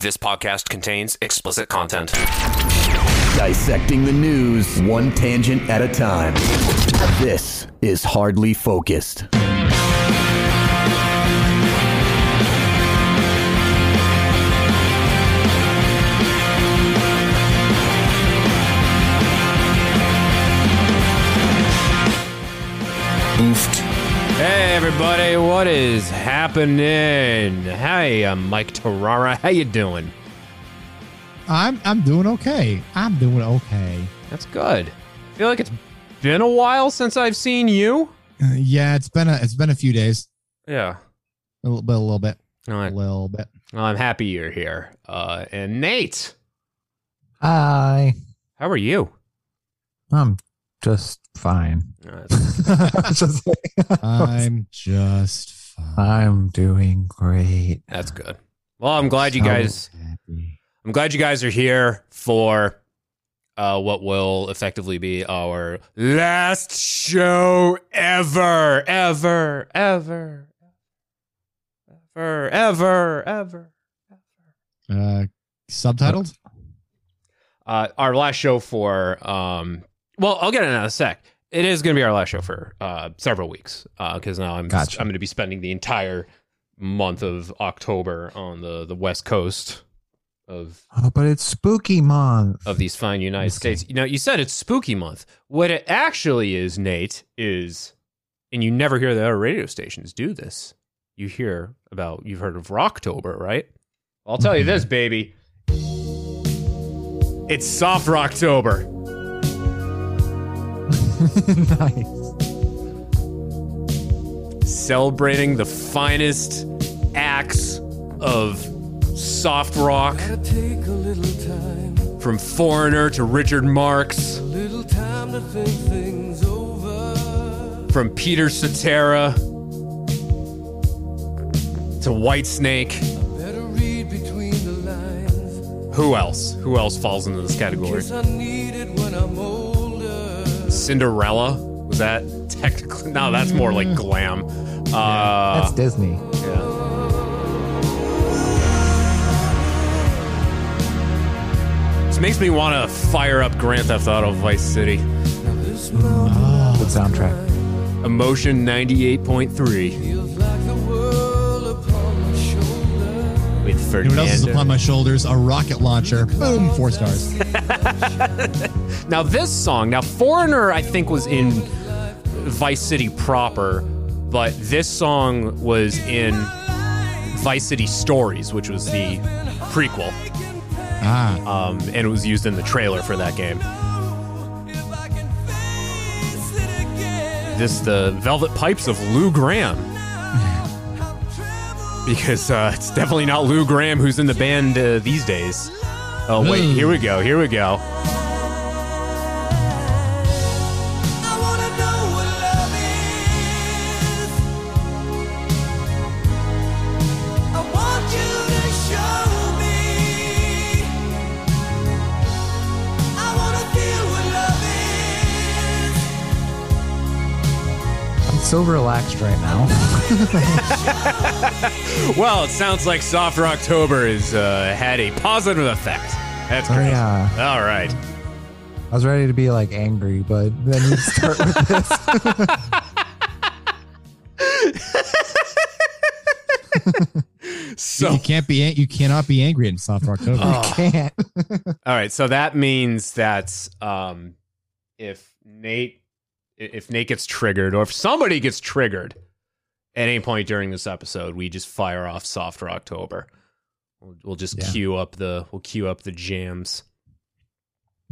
This podcast contains explicit content. Dissecting the news one tangent at a time. This is Hardly Focused. Everybody, what is happening? Hey, I'm Mike Tarara. How you doing? I'm I'm doing okay. I'm doing okay. That's good. I feel like it's been a while since I've seen you. Uh, yeah, it's been a it's been a few days. Yeah. A little bit, a little bit, All a little bit. Well, I'm happy you're here. Uh, and Nate, Hi. how are you? I'm just fine. Just- I'm just fine. I'm doing great. that's good. Well, I'm glad you So guys. happy. I'm glad you guys are here for uh, what will effectively be our last show ever, ever, ever, ever, ever, ever. Uh, subtitled. Uh, our last show for, um, well, I'll get it in a sec. It is going to be our last show for uh, several weeks because now I'm Gotcha. I'm going to be spending the entire month of October on the the West Coast of Oh, but it's spooky month. of these fine United Okay. States. You know, you said it's spooky month. What it actually is, Nate, is, and you never hear the other radio stations do this. You hear about, you've heard of Rocktober, right? I'll tell you this, baby. It's Soft Rocktober. Nice. Celebrating the finest acts of soft rock. From Foreigner to Richard Marx. From Peter Cetera to Whitesnake. Who else? Who else falls into this category? Cinderella? Was that technically? No, that's more like glam. Uh, That's Disney. yeah. This makes me want to fire up Grand Theft Auto Vice City. Good soundtrack. Emotion 98.3. With You know what else is Fernando. upon my shoulders? A rocket launcher. Boom, four stars. Now this song, now Foreigner, I think was in Vice City proper, but this song was in Vice City Stories, which was the prequel, Ah, um, and it was used in the trailer for that game. This the Velvet Pipes of Lou Gramm. Because uh, it's definitely not Lou Gramm who's in the band uh, these days. Oh wait, Hmm. here we go, here we go. So relaxed right now. Well, it sounds like Soft October has uh, had a positive effect. That's Oh, great. yeah. All right. I was ready to be like angry, but then you start with this. So, you can't be you cannot be angry in soft October. Oh. Can't. all right. So that means that um, if Nate, if Nate gets triggered, or if somebody gets triggered at any point during this episode, we just fire off Soft October. We'll, we'll just Yeah. queue up the we'll queue up the jams.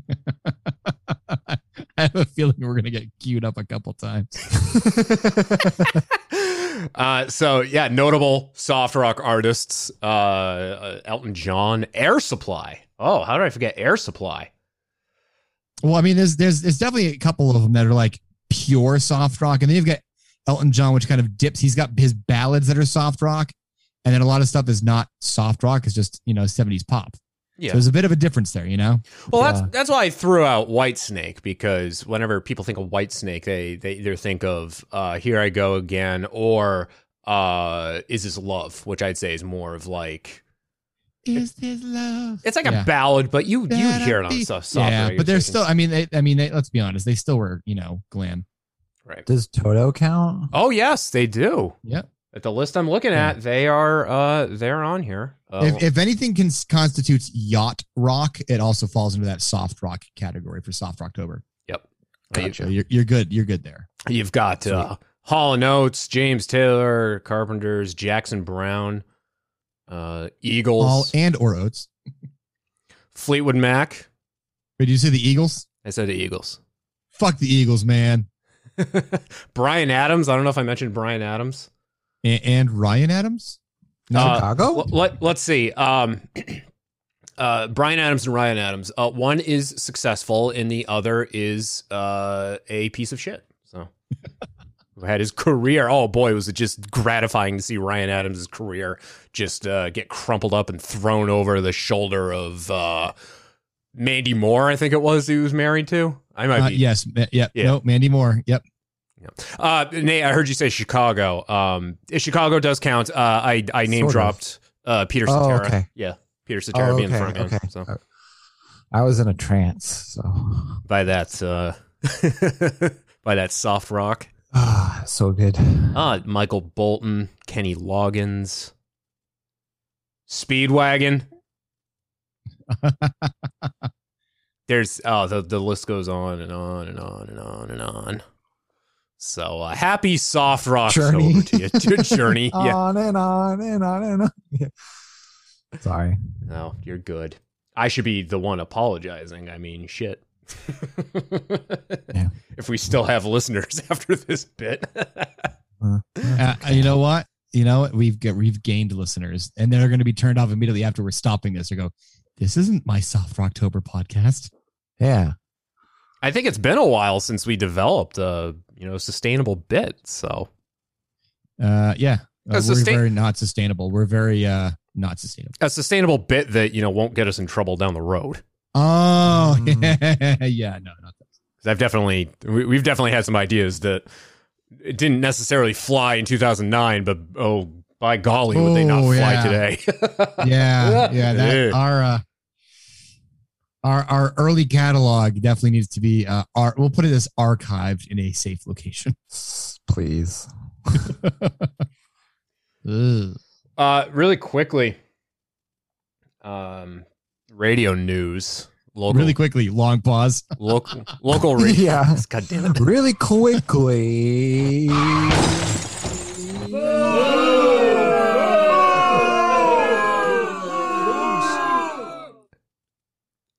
I have a feeling we're gonna get queued up a couple times. uh, so yeah, notable soft rock artists: uh, uh, Elton John, Air Supply. Oh, how did I forget Air Supply? Well, I mean, there's there's there's definitely a couple of them that are like pure soft rock, and then you've got Elton John, which kind of dips. He's got his ballads that are soft rock, and then a lot of stuff is not soft rock. It's just you know 70s pop. Yeah. So there's a bit of a difference there, you know. Well, that's that's why I threw out Whitesnake because whenever people think of Whitesnake, they they either think of uh, "Here I Go Again" or uh, "Is This Love," which I'd say is more of like Is this love? It's like Yeah. a ballad, but you you Gotta hear it on be- soft, soft yeah, but they're stations. still. I mean, they, I mean, they, let's be honest. They still were, you know, glam. right. Does Toto count? Oh yes, they do. Yep. At the list I'm looking at, they are uh they're on here. Uh, If, if anything can, constitutes yacht rock, it also falls into that soft rock category for soft October. you- So you're, you're good. You're good there. You've got uh, Hall and Oates, James Taylor, Carpenters, Jackson Browne, uh, Eagles, All and or oats. Fleetwood Mac. Wait, did you say the Eagles? I said the Eagles. Fuck the Eagles, man. Bryan Adams. I don't know if I mentioned Bryan Adams. And, and Ryan Adams. No, Uh, Chicago? Let, let's see. Um, uh, Bryan Adams and Ryan Adams. Uh, one is successful, and the other is uh, a piece of shit. So, who had his career. Oh boy, was it just gratifying to see Ryan Adams' career just uh, get crumpled up and thrown over the shoulder of uh, Mandy Moore. I think it was he was married to. I might Uh, be. yes. ma- Yep. Yeah. No, Mandy Moore. Yep. Uh, Nate, I heard you say Chicago. Um, if Chicago does count. Uh, I I name Sort dropped uh, Peter Oh, okay. Yeah, Peter Cetera being the front man. okay. So I was in a trance, so by that uh, by that soft rock. Ah, so good. Uh, Michael Bolton, Kenny Loggins, Speedwagon. There's oh the the list goes on and on and on and on and on. So uh, happy soft rock Journey. over to you, to Journey. Yeah, On and on and on and on. Yeah. Sorry. no, you're good. I should be the one apologizing. I mean, shit. Yeah. If we still have listeners after this bit. Uh, Uh, you know what? You know what? We've got we've gained listeners, and they're going to be turned off immediately after we're stopping this. Or go, this isn't my soft October podcast. yeah. I think it's been a while since we developed a you know sustainable bit. So Uh, yeah, uh, we're sustain- very not sustainable. We're very uh not sustainable. a sustainable bit that you know won't get us in trouble down the road. Oh, Mm. yeah, no, not that. 'Cause I've definitely we, we've definitely had some ideas that it didn't necessarily fly in 2009, but oh by golly, would they not Oh, fly yeah. today? Yeah, yeah, that Yeah. our uh, our our early catalog definitely needs to be uh, ar- we'll put it as archived in a safe location. Please. Ugh. uh, really quickly, um, radio news, local, Really quickly, long pause. local, local radio. Yeah. God damn it. Really quickly.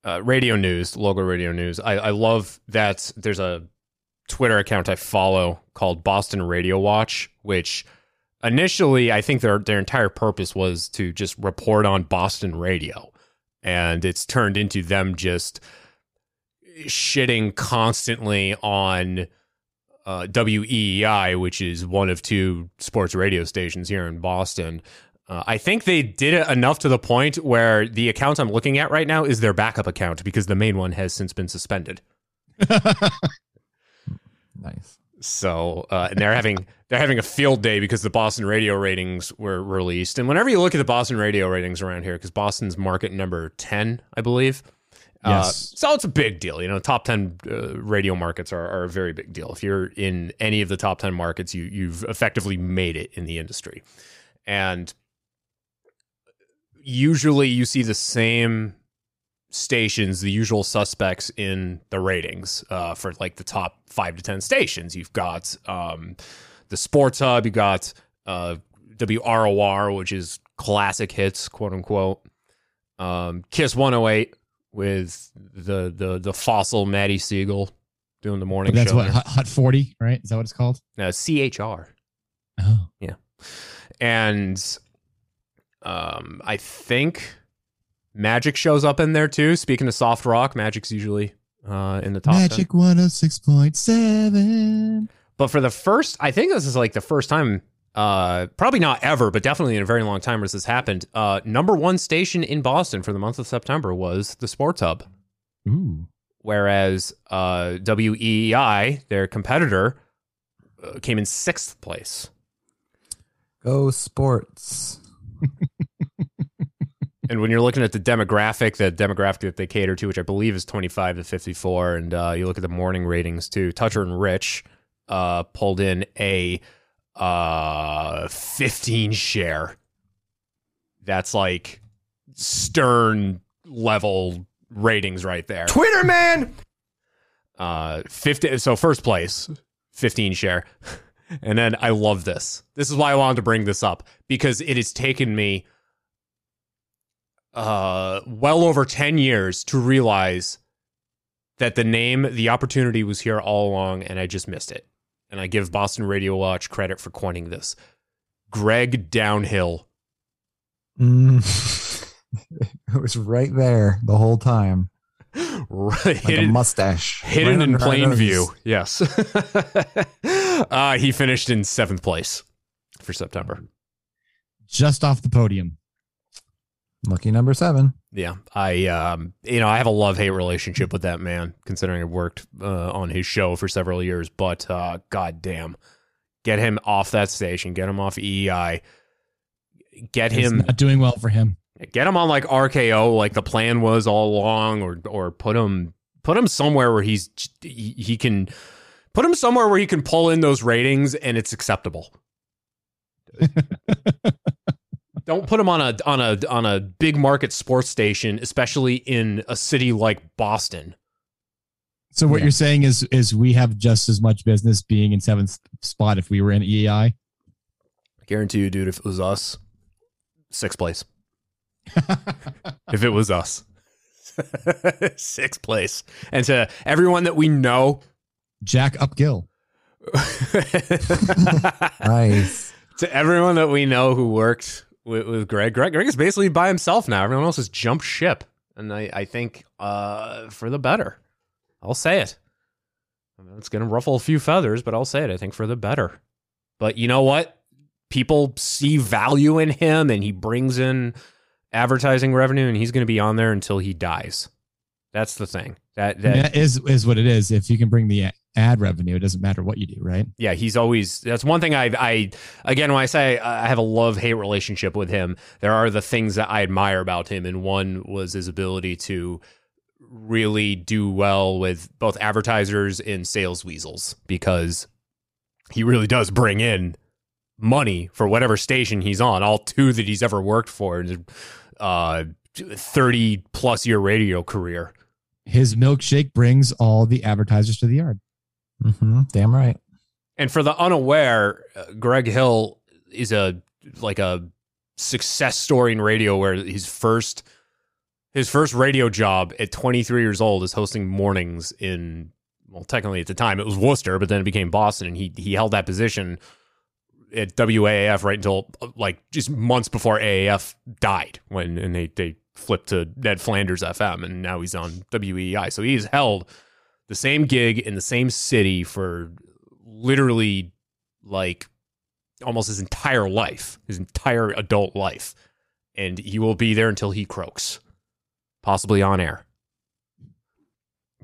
uh, radio news, local radio news. I, I love that there's a Twitter account I follow called Boston Radio Watch, which initially I think their their entire purpose was to just report on Boston radio, and it's turned into them just shitting constantly on uh, WEEI, which is one of two sports radio stations here in Boston. Uh, I think they did it enough to the point where the account I'm looking at right now is their backup account because the main one has since been suspended. Nice. So, uh, and they're having they're having a field day because the Boston radio ratings were released. And whenever you look at the Boston radio ratings around here, because Boston's market number ten, I believe. Uh, Yes. so it's a big deal. You know, top ten uh, radio markets are, are a very big deal. If you're in any of the top ten markets, you you've effectively made it in the industry. And usually, you see the same stations, the usual suspects in the ratings uh, for like the top five to ten stations. You've got um, the Sports Hub, you got uh, WROR, which is classic hits, quote unquote. Um, Kiss 108 with the the the fossil Matty Siegel doing the morning That's show. what hot, hot forty, right? Is that what it's called? Uh, CHR Oh, Yeah. and um, I think Magic shows up in there too. Speaking of soft rock, Magic's usually uh, in the top. 10. Magic one hundred six point seven. But for the first, I think this is like the first time, uh, probably not ever, but definitely in a very long time as this happened. Uh, number one station in Boston for the month of September was the Sports Hub, Ooh, whereas uh, WEEI, their competitor, uh, came in sixth place. Go sports. and when you're looking at the demographic, the demographic that they cater to, which I believe is 25 to 54, and uh, you look at the morning ratings too, Toucher and Rich uh, pulled in a uh, 15 share. That's like Stern level ratings right there. Twitter man. Uh, 50. So first place, 15 share. And then I love this. This is why I wanted to bring this up because it has taken me uh well over 10 years to realize that the name, the opportunity was here all along and I just missed it. And I give Boston Radio Watch credit for coining this. Greg Downhill. Mm. it was right there the whole time, Right, like a hidden, mustache, hidden right in plain nose. view. Yes. uh, he finished in seventh place for September. Just off the podium. Lucky number seven. Yeah, I um, you know, I have a love hate relationship with that man, considering I worked uh, on his show for several years. But uh, goddamn, get him off that station, get him off EEI, get It's him, not doing well for him. get him on like RKO, like the plan was all along, or or put him put him somewhere where he's he, he can put him somewhere where he can pull in those ratings and it's acceptable. Don't put him on a on a on a big market sports station, especially in a city like Boston. So what Yeah. you're saying is is we have just as much business being in seventh spot if we were in E EEI. I guarantee you, dude, if it was us, sixth place. if it was us, sixth place. And to everyone that we know, Jack Upgill. Nice. to everyone that we know who worked with, with Greg, Greg, Greg is basically by himself now. Everyone else has jumped ship, and I, I think uh, for the better. I'll say it. It's going to ruffle a few feathers, but I'll say it. I think for the better. But you know what? People see value in him, and he brings in advertising revenue, and he's going to be on there until he dies. That's the thing. That that that is is what it is. If you can bring the ad revenue, it doesn't matter what you do, right? yeah, he's always that's one thing I I again when I say I have a love hate relationship with him, there are the things that I admire about him, and one was his ability to really do well with both advertisers and sales weasels because he really does bring in money for whatever station he's on. All two that he's ever worked for, in his, uh, thirty plus year radio career. His milkshake brings all the advertisers to the yard. Hmm Damn right. And for the unaware, uh, Greg Hill is a like a success story in radio where his first his first radio job at 23 years old is hosting mornings in well technically at the time it was Worcester but then it became Boston and he he held that position at WAAF right until uh, like just months before AAF died when and they they flipped to Ned Flanders FM and now he's on WEI so he's held the same gig in the same city for literally like almost his entire life, his entire adult life. And he will be there until he croaks, possibly on air.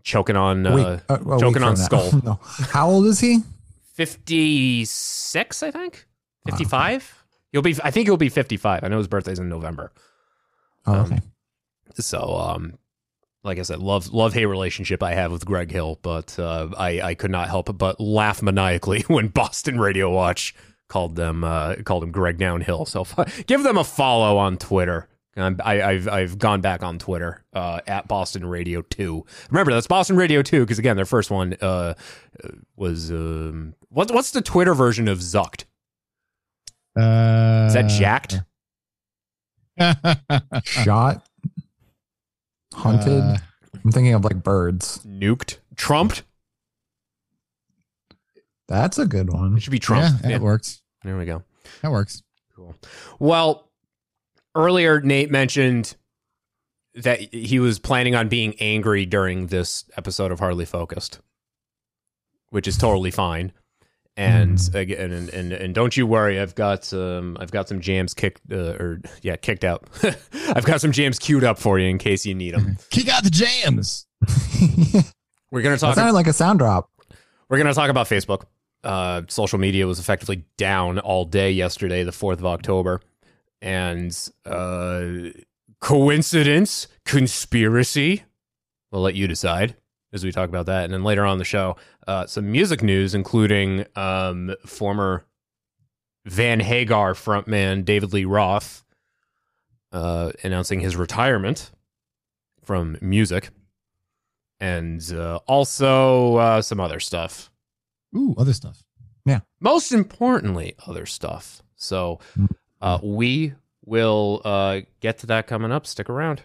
Choking on uh, uh, a choking on skull. no. How old is he? 56, I think. Wow. 55? He'll be I think he'll be 55. I know his birthday's in November. Oh, Um, okay. So um like I said, love love hate relationship I have with Greg Hill, but uh, I I could not help but laugh maniacally when Boston Radio Watch called them uh, called him Greg Downhill. So give them a follow on Twitter. I'm, I, I've I've gone back on Twitter uh, at Boston Radio Two. Remember that's Boston Radio Two because again their first one uh, was um, what what's the Twitter version of Zucked? Uh, Is that jacked? Shot, hunted. Uh, I'm thinking of like birds. Nuked? Trumped? That's a good one. It should be Trump. yeah, it works. There we go. That works. Cool. Well, earlier Nate mentioned that he was planning on being angry during this episode of Hardly Focused, which is totally fine. And again, and, and and don't you worry, I've got um I've got some jams kicked uh, or yeah kicked out. I've got some jams queued up for you in case you need them. Kick out the jams. We're gonna that talk. sounded like a sound drop. We're going to talk about Facebook. Uh, social media was effectively down all day yesterday, the 4th of October. And uh, Coincidence? Conspiracy? We'll let you decide as we talk about that. And then later on in the show, uh, some music news, including um, former Van Hagar frontman David Lee Roth uh, announcing his retirement from music, and uh, also uh, some other stuff. Ooh, other stuff. Yeah. Most importantly, other stuff. So uh, we will uh, get to that coming up. Stick around.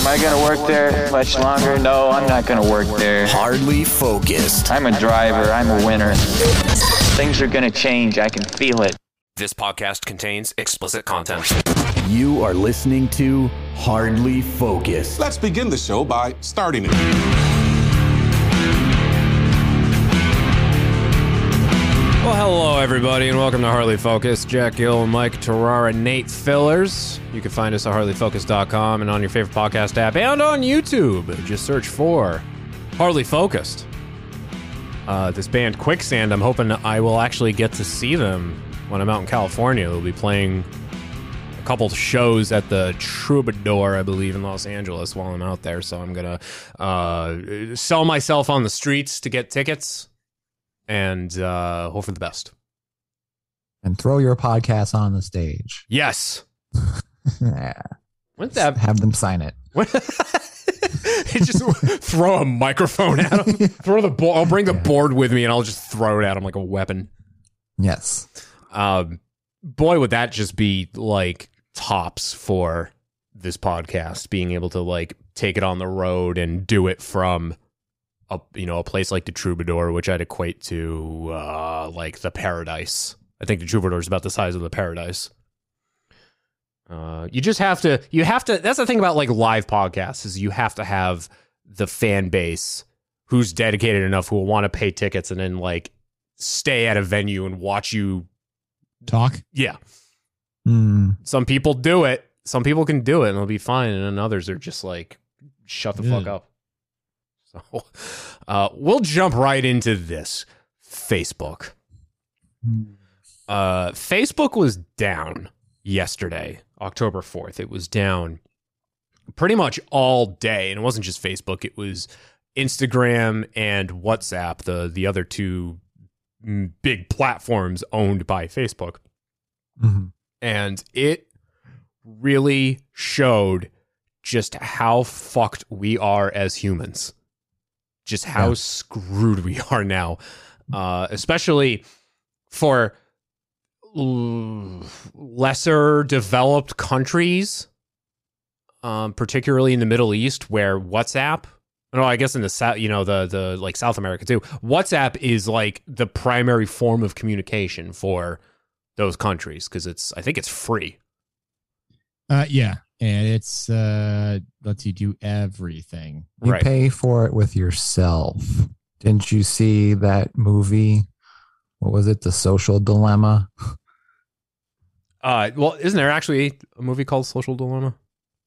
Am I gonna work there much longer? No, I'm not gonna work there. Hardly focused. I'm a driver, I'm a winner. Things are gonna change, I can feel it. This podcast contains explicit content. You are listening to Hardly Focused. Let's begin the show by starting it. Well, hello, everybody, and welcome to Hardly Focus. Jack Gill, Mike Terrara, Nate Fillers. You can find us at harleyfocus.com and on your favorite podcast app and on YouTube. Just search for Hardly Focused. Uh, this band Quicksand, I'm hoping I will actually get to see them when I'm out in California. They'll be playing a couple shows at the Troubadour, I believe, in Los Angeles while I'm out there. So I'm going to uh, sell myself on the streets to get tickets and uh, hope for the best. and throw your podcast on the stage. Yes. Yeah. Wouldn't that Have them sign it. just throw a microphone at him? throw the board. I'll bring the board with me and I'll just throw it at him like a weapon. Yes. Um, boy, would that just be like tops for this podcast, being able to like take it on the road and do it from a you know a place like the Troubadour, which I'd equate to uh, like the Paradise. I think the Troubadour is about the size of the Paradise. Uh, you just have to. You have to. That's the thing about like live podcasts is you have to have the fan base who's dedicated enough who will want to pay tickets and then like stay at a venue and watch you. Talk. Yeah, Mm, some people do it. Some people can do it and they'll be fine, and then others are just like, shut the fuck up. So, uh, we'll jump right into this. Facebook. Uh, Facebook was down yesterday, October 4th. It was down pretty much all day. And it wasn't just Facebook, it was Instagram and WhatsApp, the, the other two mm, big platforms owned by Facebook. mhm. And it really showed just how fucked we are as humans. Just how Yeah. screwed we are now. Uh, especially for l- lesser developed countries, um, particularly in the Middle East, where WhatsApp. No, I guess in the south, you know, the the like South America too. WhatsApp is like the primary form of communication for those countries because it's I think it's free. Uh, yeah, and it's uh, lets you do everything. You Right. pay for it with yourself. Didn't you see that movie? What was it? The Social Dilemma. Uh, well, isn't there actually a movie called Social Dilemma?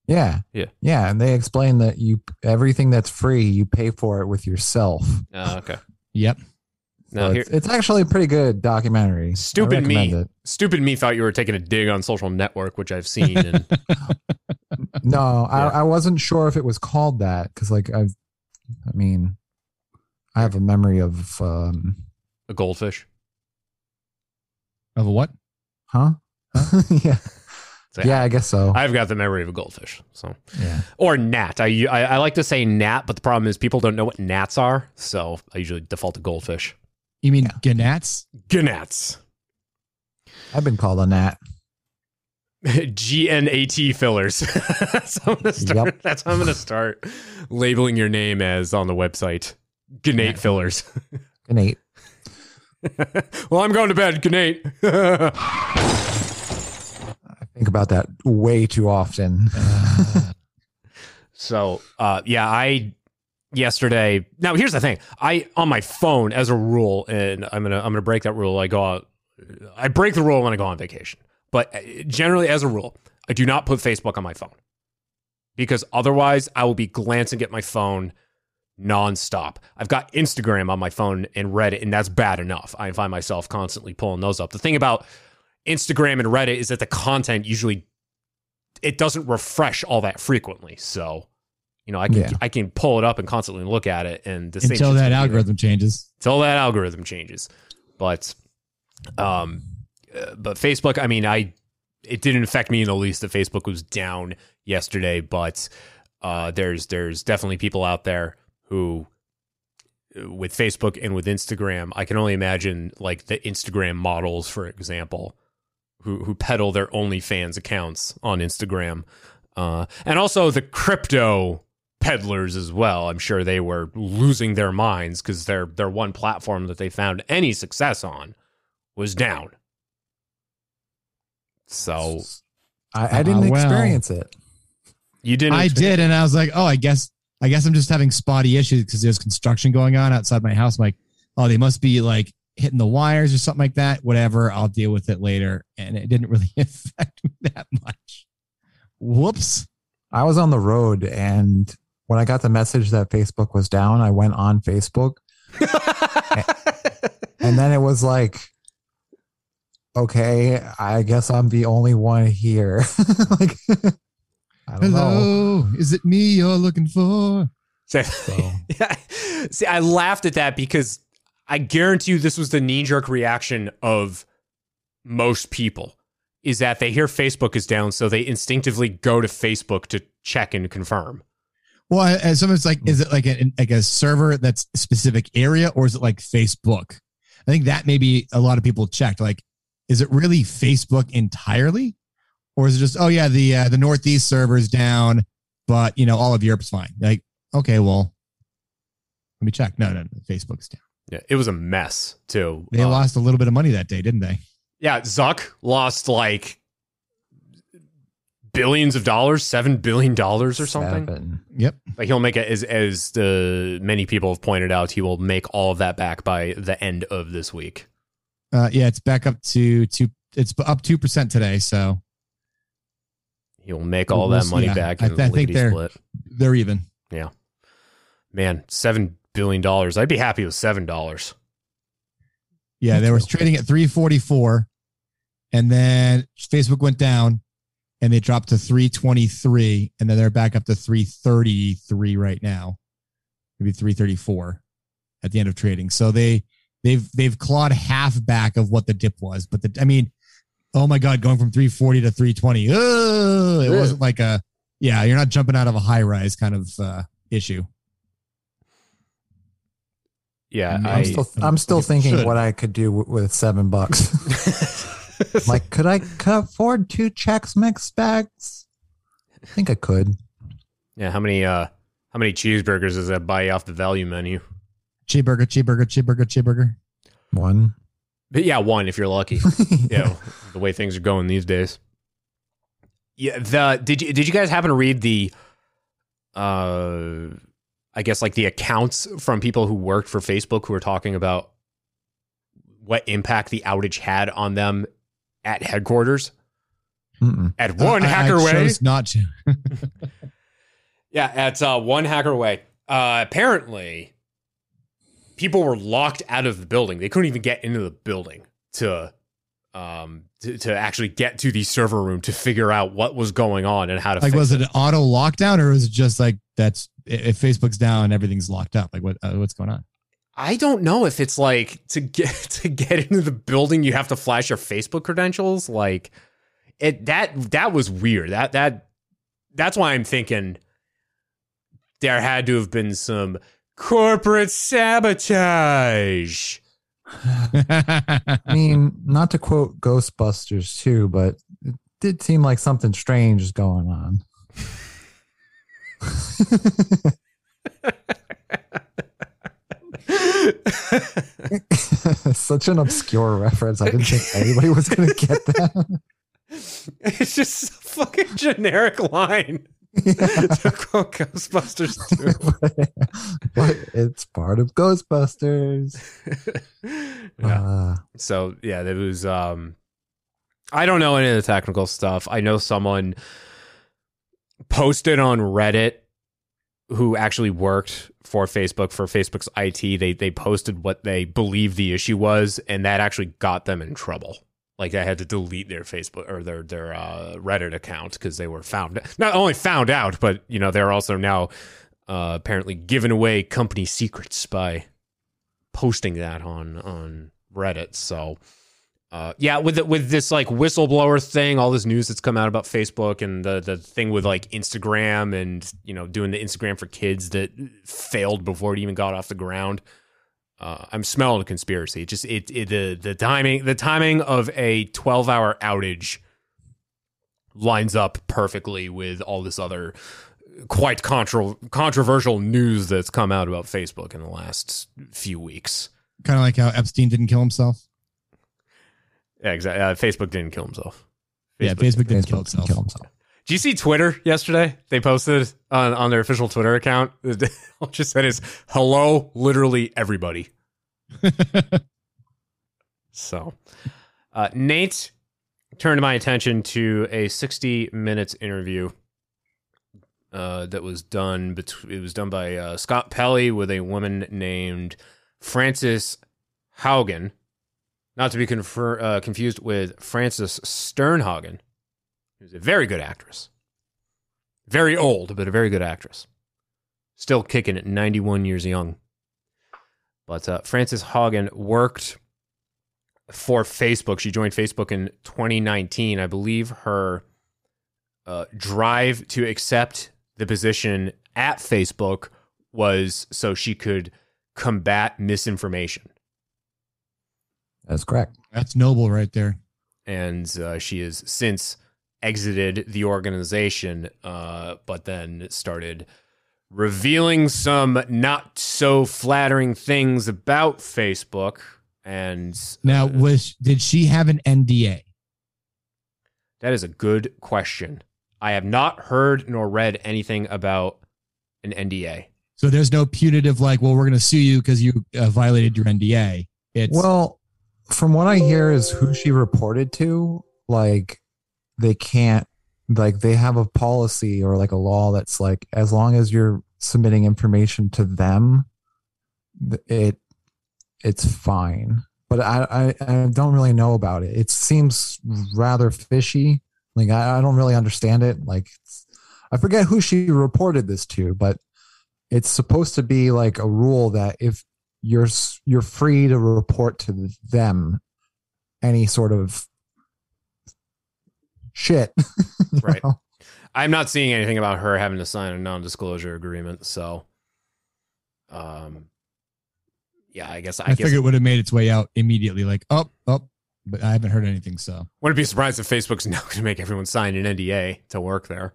Yeah. Yeah. Yeah. And they explain that you everything that's free, you pay for it with yourself. Uh, okay. Yep. Now So here, it's, it's actually a pretty good documentary. Stupid me, it. stupid me thought you were taking a dig on Social Network, which I've seen. And No, Yeah. I, I wasn't sure if it was called that because, like, I've, I mean, I have a memory of, um, a goldfish. Of a what? huh? yeah, So, yeah, I guess so. I've got the memory of a goldfish. So yeah, or gnat. I, I I like to say gnat, but the problem is people don't know what gnats are, so I usually default to goldfish. You mean gnats? Gnats. I've been called a gnat. G N A T fillers. that's how I'm gonna start. Yep. That's how I'm gonna start labeling your name as on the website. Gnate fillers. Innate. well, I'm going to bed. Gnate. I think about that way too often. So, uh, yeah, I yesterday. Now, here's the thing. I on my phone, as a rule, and I'm gonna I'm gonna break that rule. I go out. I break the rule when I go on vacation, but uh, generally, as a rule, I do not put Facebook on my phone because otherwise, I will be glancing at my phone nonstop. I've got Instagram on my phone and Reddit, and that's bad enough. I find myself constantly pulling those up. The thing about Instagram and Reddit is that the content usually it doesn't refresh all that frequently. So, you know, I can Yeah. I can pull it up and constantly look at it, and the same Until that gonna be there algorithm changes. until that algorithm changes. But, um, uh, but Facebook, I mean, I it didn't affect me in the least that Facebook was down yesterday, but uh, there's there's definitely people out there who uh, with Facebook and with Instagram, I can only imagine like the Instagram models, for example, who who peddle their OnlyFans accounts on Instagram, uh, and also the crypto peddlers as well. I'm sure they were losing their minds because their their one platform that they found any success on was down. So I, I didn't Uh, well. experience it. you didn't. I did, and I was like, oh, I guess I guess I'm just having spotty issues because there's construction going on outside my house. I'm like, oh, they must be like hitting the wires or something like that. Whatever, I'll deal with it later. And it didn't really affect me that much. Whoops. I was on the road and when I got the message that Facebook was down, I went on Facebook and then it was like, okay, I guess I'm the only one here. like, I don't know. Hello, is it me you're looking for? So, So- yeah. See, I laughed at that because I guarantee you this was the knee jerk reaction of most people is that they hear Facebook is down, so they instinctively go to Facebook to check and confirm. Well, and sometimes like, is it like a like a server that's a specific area, or is it like Facebook? I think that maybe a lot of people checked. Like, is it really Facebook entirely, or is it just oh yeah the uh, the Northeast server is down, but you know all of Europe's fine? Like, okay, well, let me check. No, no, no Facebook's down. Yeah, it was a mess too. They Uh, lost a little bit of money that day, didn't they? Yeah, Zuck lost like billions of dollars, seven billion dollars or something. Seven. Yep. Like he'll make it as as the many people have pointed out, he will make all of that back by the end of this week. Uh, yeah, it's back up to two. It's up two percent today, so He'll make all We'll that money see. back I- in I think they're- split. they're even. Yeah, man, seven billion dollars. I'd be happy with seven dollars. Yeah, they were trading at 344 and then Facebook went down and they dropped to 323 and then they're back up to 333 right now. Maybe 334 at the end of trading. So they they've they've clawed half back of what the dip was, but the I mean, oh my god, going from 340 to 320. Oh, it wasn't like a yeah, you're not jumping out of a high rise kind of uh issue. Yeah, I'm I, still, I'm still thinking should. what I could do w- with seven bucks. like, could I could I afford two Chex Mix bags? I think I could. yeah. How many uh how many cheeseburgers does that buy you off the value menu? Cheeseburger, cheeseburger, cheeseburger, cheeseburger. One. But yeah, one if you're lucky. yeah, the way things are going these days. Yeah, the did you did you guys happen to read the uh I guess like the accounts from people who worked for Facebook who were talking about what impact the outage had on them at headquarters? Mm-mm. At one I- I hacker way. not to. Yeah, at uh, one hacker way. Uh, apparently, people were locked out of the building. They couldn't even get into the building to um to, to actually get to the server room to figure out what was going on and how to like was it an auto lockdown or was it just like that's if facebook's down everything's locked up like what uh, what's going on I don't know if it's like to get to get into the building you have to flash your Facebook credentials like it that that was weird. That that that's why I'm thinking there had to have been some corporate sabotage. I mean, not to quote Ghostbusters too, but it did seem like something strange is going on. Such an obscure reference. I didn't think anybody was going to get that. it's just a fucking generic line to quote Ghostbusters 2. but it's part of Ghostbusters. yeah. Uh, So yeah, there was um I don't know any of the technical stuff. I know someone posted on Reddit who actually worked for Facebook for Facebook's IT. They they posted what they believed the issue was and that actually got them in trouble. Like they had to delete their Facebook or their their uh, Reddit account because they were found not only found out, but you know they're also now uh, apparently giving away company secrets by posting that on on Reddit. So uh, yeah, with the, with this like whistleblower thing, all this news that's come out about Facebook and the the thing with like Instagram and you know doing the Instagram for kids that failed before it even got off the ground. Uh, I'm smelling a conspiracy. It just it, it the the timing the timing of a 12 hour outage lines up perfectly with all this other quite contro- controversial news that's come out about Facebook in the last few weeks. Kind of like how Epstein didn't kill himself. Yeah, exactly. Uh, Facebook didn't kill himself. yeah, Facebook didn't kill himself. kill himself. Did you see Twitter yesterday? They posted on, on their official Twitter account. All just said is hello, literally everybody. so, uh, Nate turned my attention to a 60 minutes interview uh, that was done. Bet- it was done by uh, Scott Pelley with a woman named Frances Haugen, not to be confer- uh, confused with Frances Sternhagen who's a very good actress. Very old, but a very good actress. Still kicking at 91 years young. But uh, Frances Haugen worked for Facebook. She joined Facebook in 2019. I believe her uh, drive to accept the position at Facebook was so she could combat misinformation. That's correct. That's noble right there. and uh, she has since exited the organization, uh, but then started revealing some not so flattering things about Facebook. And Now, uh, was did she have an NDA? that is a good question. I have not heard nor read anything about an NDA. So there's no punitive like, well, we're going to sue you because you uh, violated your NDA. It's Well, from what I hear is who she reported to, like they can't like they have a policy or like a law that's like as long as you're submitting information to them, it it's fine. But I, I I don't really know about it. It seems rather fishy. Like I, I don't really understand it. Like I forget who she reported this to, but it's supposed to be like a rule that if you're you're free to report to them any sort of shit. Right. know? I'm not seeing anything about her having to sign a non-disclosure agreement. So, um, yeah, I guess I, I, guess figured it would have made its way out immediately. Like, up, up, but I haven't heard anything. So wouldn't be surprised if Facebook's now going to make everyone sign an NDA to work there.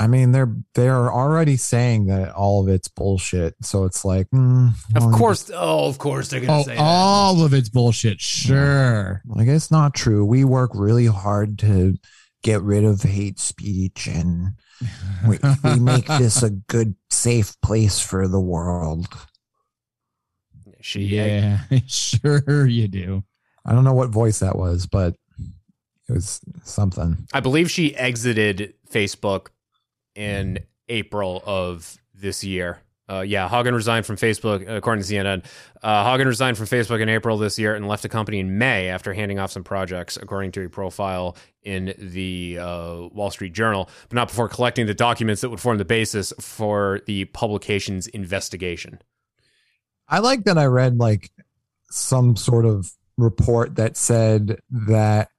I mean, they're they're already saying that all of it's bullshit. So it's like, mm, Of well, course, oh, of course they're going to oh, say that. all of it's bullshit. Sure. like it's not true. We work really hard to get rid of hate speech, and we, we make this a good, safe place for the world. She, yeah, sure you do. I don't know what voice that was, but it was something. I believe she exited Facebook in April of this year. Uh, yeah, Haugen resigned from Facebook, according to CNN. Uh, Haugen resigned from Facebook in April this year and left the company in May after handing off some projects, according to a profile in the uh, Wall Street Journal, but not before collecting the documents that would form the basis for the publication's investigation. I like that I read like some sort of report that said that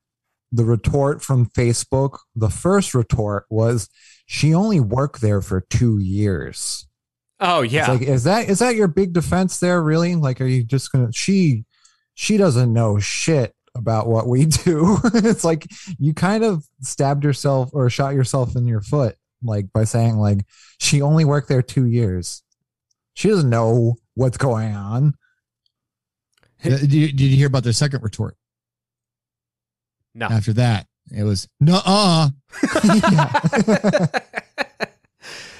the retort from Facebook, the first retort was she only worked there for two years. Oh It's yeah, like, is that is that your big defense there? Really? Like, are you just gonna? She she doesn't know shit about what we do. it's like you kind of stabbed yourself or shot yourself in your foot, like by saying like she only worked there two years. She doesn't know what's going on. Did you, did you hear about their second retort? no. After that, it was no. Uh,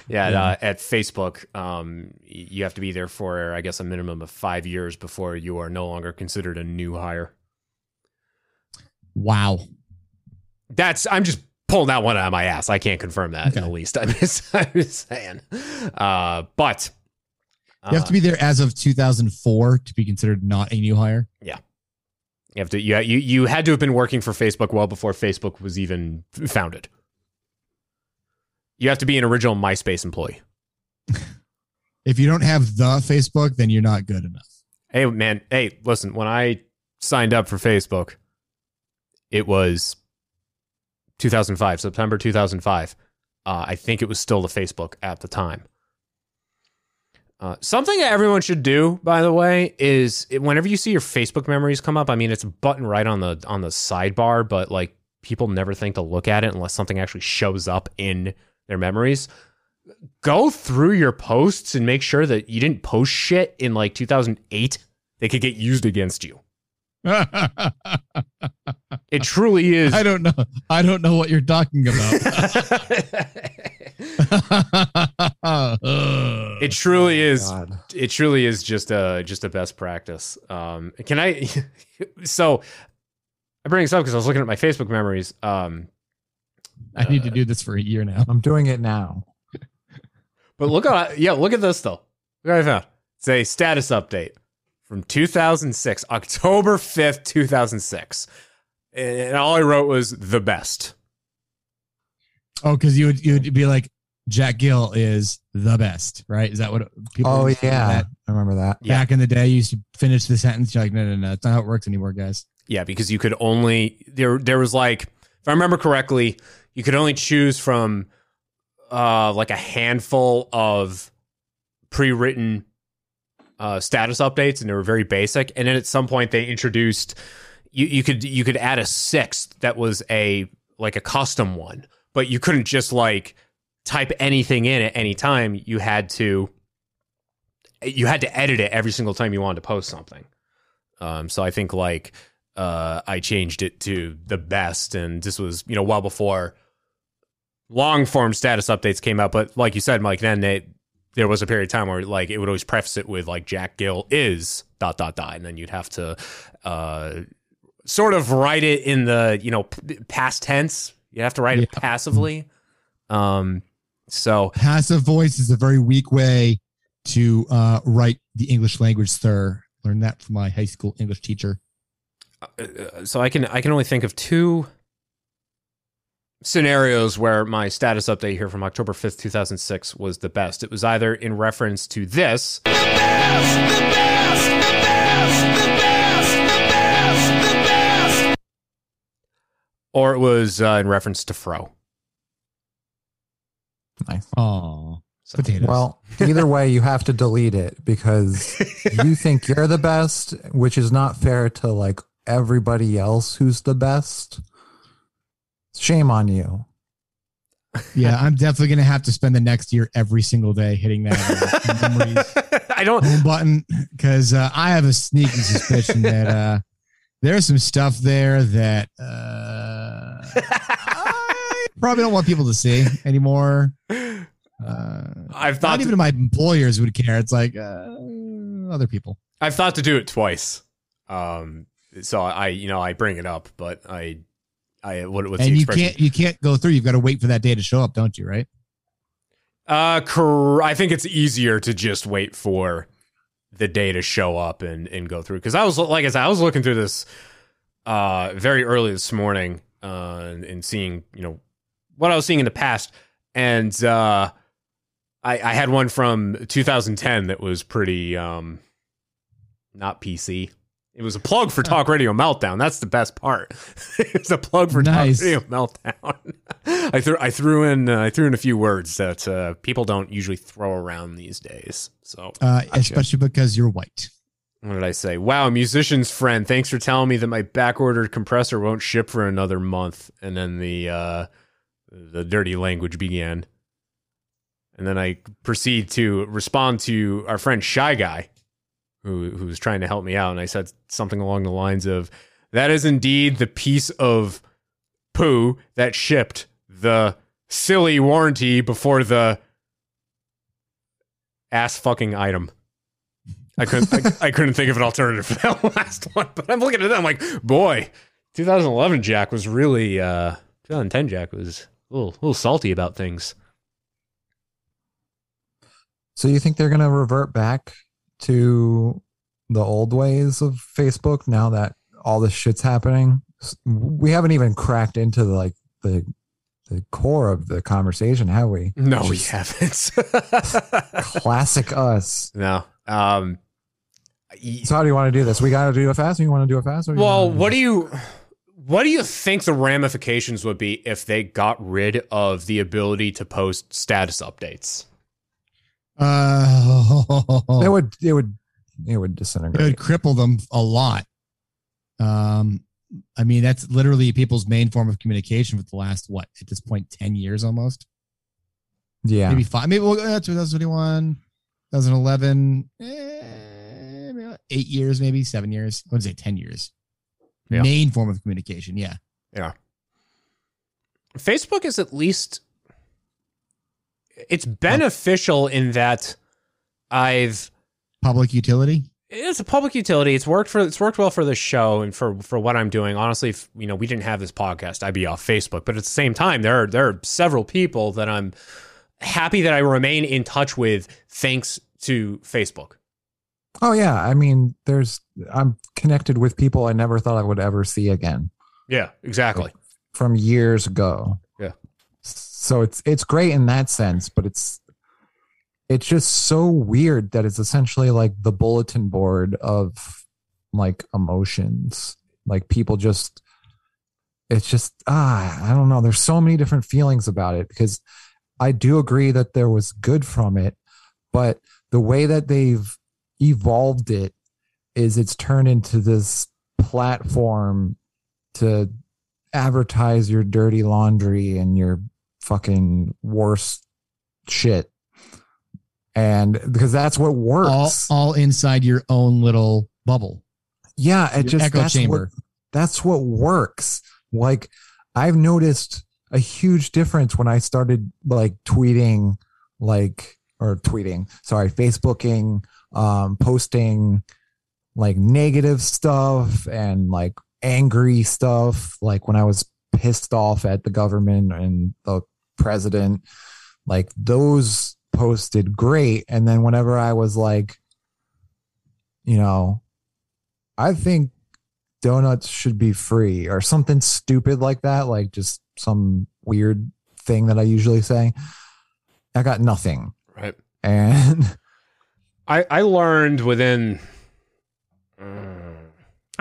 yeah, Yeah. Uh, at Facebook, um, you have to be there for, I guess, a minimum of five years before you are no longer considered a new hire. wow. That's I'm just pulling that one out of my ass. I can't confirm that in Okay. the least. I'm just, I'm just saying. Uh, but You have to be there as of 2004 to be considered not a new hire. You have to. You you you had to have been working for Facebook well before Facebook was even founded. You have to be an original MySpace employee. If you don't have the Facebook, then you're not good enough. Hey man, hey, listen, when I signed up for Facebook, it was 2005, September 2005. Uh, I think it was still the Facebook at the time. Uh, something that everyone should do, by the way, is whenever you see your Facebook memories come up. I mean, it's a button right on the on the sidebar, but like people never think to look at it unless something actually shows up in their memories. Go through your posts and make sure that you didn't post shit in like 2008 that could get used against you. It truly is. I don't know. I don't know what you're talking about. it truly is God. it truly is just a just a best practice. Um, can I? so I bring this up because I was looking at my Facebook memories. Um, I need to do this for a year now. I'm doing it now. but look at yeah, look at this though. Look what I found. It's a status update from 2006, October 5th, 2006, and all I wrote was the best. Oh, because you would you would be like Jack Gill is the best, right? Is that what people? Oh used to do yeah, that? I remember that. Yeah. Back in the day, you used to finish the sentence. You're like, no, no, no, it's not how it works anymore, guys. Yeah, because you could only there there was like if I remember correctly, you could only choose from uh like a handful of pre-written uh status updates and they were very basic and then at some point they introduced you you could you could add a sixth that was a like a custom one, but you couldn't just like type anything in at any time. You had to you had to edit it every single time you wanted to post something. Um, so I think like uh, I changed it to the best, and this was you know well before long form status updates came out. But like you said, Mike, then they, there was a period of time where like it would always preface it with like Jack Gill is dot dot dot, and then you'd have to uh, sort of write it in the you know p- past tense. You have to write it passively. Um, so Passive voice is a very weak way to uh, write the English language, sir. Learned that from my high school English teacher. uh, so I can I can only think of two scenarios where my status update here from October 5th, 2006 was the best. It was either in reference to this or it was uh, in reference to Fro. Nice. Oh, So- potatoes. Well, either way, you have to delete it because you think you're the best, which is not fair to like everybody else who's the best. Shame on you. yeah, I'm definitely gonna have to spend the next year every single day hitting that uh, I don't home button because uh, I have a sneaky suspicion that uh, there's some stuff there that uh, I probably don't want people to see anymore. Uh, I've thought not to- even my employers would care. It's like uh, other people. I've thought to do it twice. Um so I you know I bring it up, but I I what what's the and you can't you can't go through. You've got to wait for that day to show up, don't you? Right? Uh, cor- I think it's easier to just wait for the day to show up and and go through. Because I was like I said, I was looking through this uh very early this morning uh and, and seeing you know what I was seeing in the past, and uh, I I had one from 2010 that was pretty um not PC. It was a plug for Talk Radio Meltdown. That's the best part. it's a plug for Nice. Talk Radio Meltdown. I threw I threw in uh, I threw in a few words that uh, people don't usually throw around these days. So Uh, especially because you're white. what did I say? Wow, musician's friend. Thanks for telling me that my backordered compressor won't ship for another month. And then the uh, the dirty language began. And then I proceed to respond to our friend Shy Guy, who who was trying to help me out. And I said something along the lines of, "That is indeed the piece of poo that shipped the silly warranty before the ass fucking item." I couldn't. I, I couldn't think of an alternative for that last one. But I'm looking at that. I'm like, boy, 2011 Jack was really. uh 2010 Jack was a little, a little salty about things. So you think they're going to revert back to the old ways of Facebook now that all this shit's happening. We haven't even cracked into the, like the the core of the conversation, have we? No, we haven't. Classic us. no. Um, So how do you want to do this? We got to do it fast. Or you want to do it fast? Or well, what do you what do you think the ramifications would be if they got rid of the ability to post status updates? Uh, It would. It would. It would disintegrate. it would cripple them a lot. Um, I mean, that's literally people's main form of communication for the last what at this point, ten years almost, Yeah. maybe five, maybe well, uh, 2021, 2011, eh, maybe eight years, maybe seven years. I would say ten years. Yeah. Main form of communication, Yeah. yeah. Facebook is at least it's beneficial in that I've Public utility. it's a public utility. It's worked for it's worked well for the show and for for what I'm doing. Honestly, if you know we didn't have this podcast, I'd be off Facebook. But at the same time, there are there are several people that I'm happy that I remain in touch with thanks to Facebook. Oh yeah. I mean, there's. I'm connected with people I never thought I would ever see again. Yeah, exactly. from years ago. So it's it's great in that sense, but it's it's just so weird that it's essentially like the bulletin board of like emotions. Like people just it's just ah, I don't know. There's so many different feelings about it because I do agree that there was good from it, but the way that they've evolved it is it's turned into this platform to advertise your dirty laundry and your fucking worst shit. And because that's what All, works. all inside your own little bubble. yeah, it Your just echo that's chamber. What, that's what works. Like I've noticed a huge difference when I started like tweeting like or tweeting, sorry, Facebooking, um, posting like negative stuff and like angry stuff. Like when I was pissed off at the government and the president, like those posted great. And then whenever I was like, you know, I think donuts should be free or something stupid like that, like just some weird thing that I usually say. I got nothing. Right. And I I learned within mm,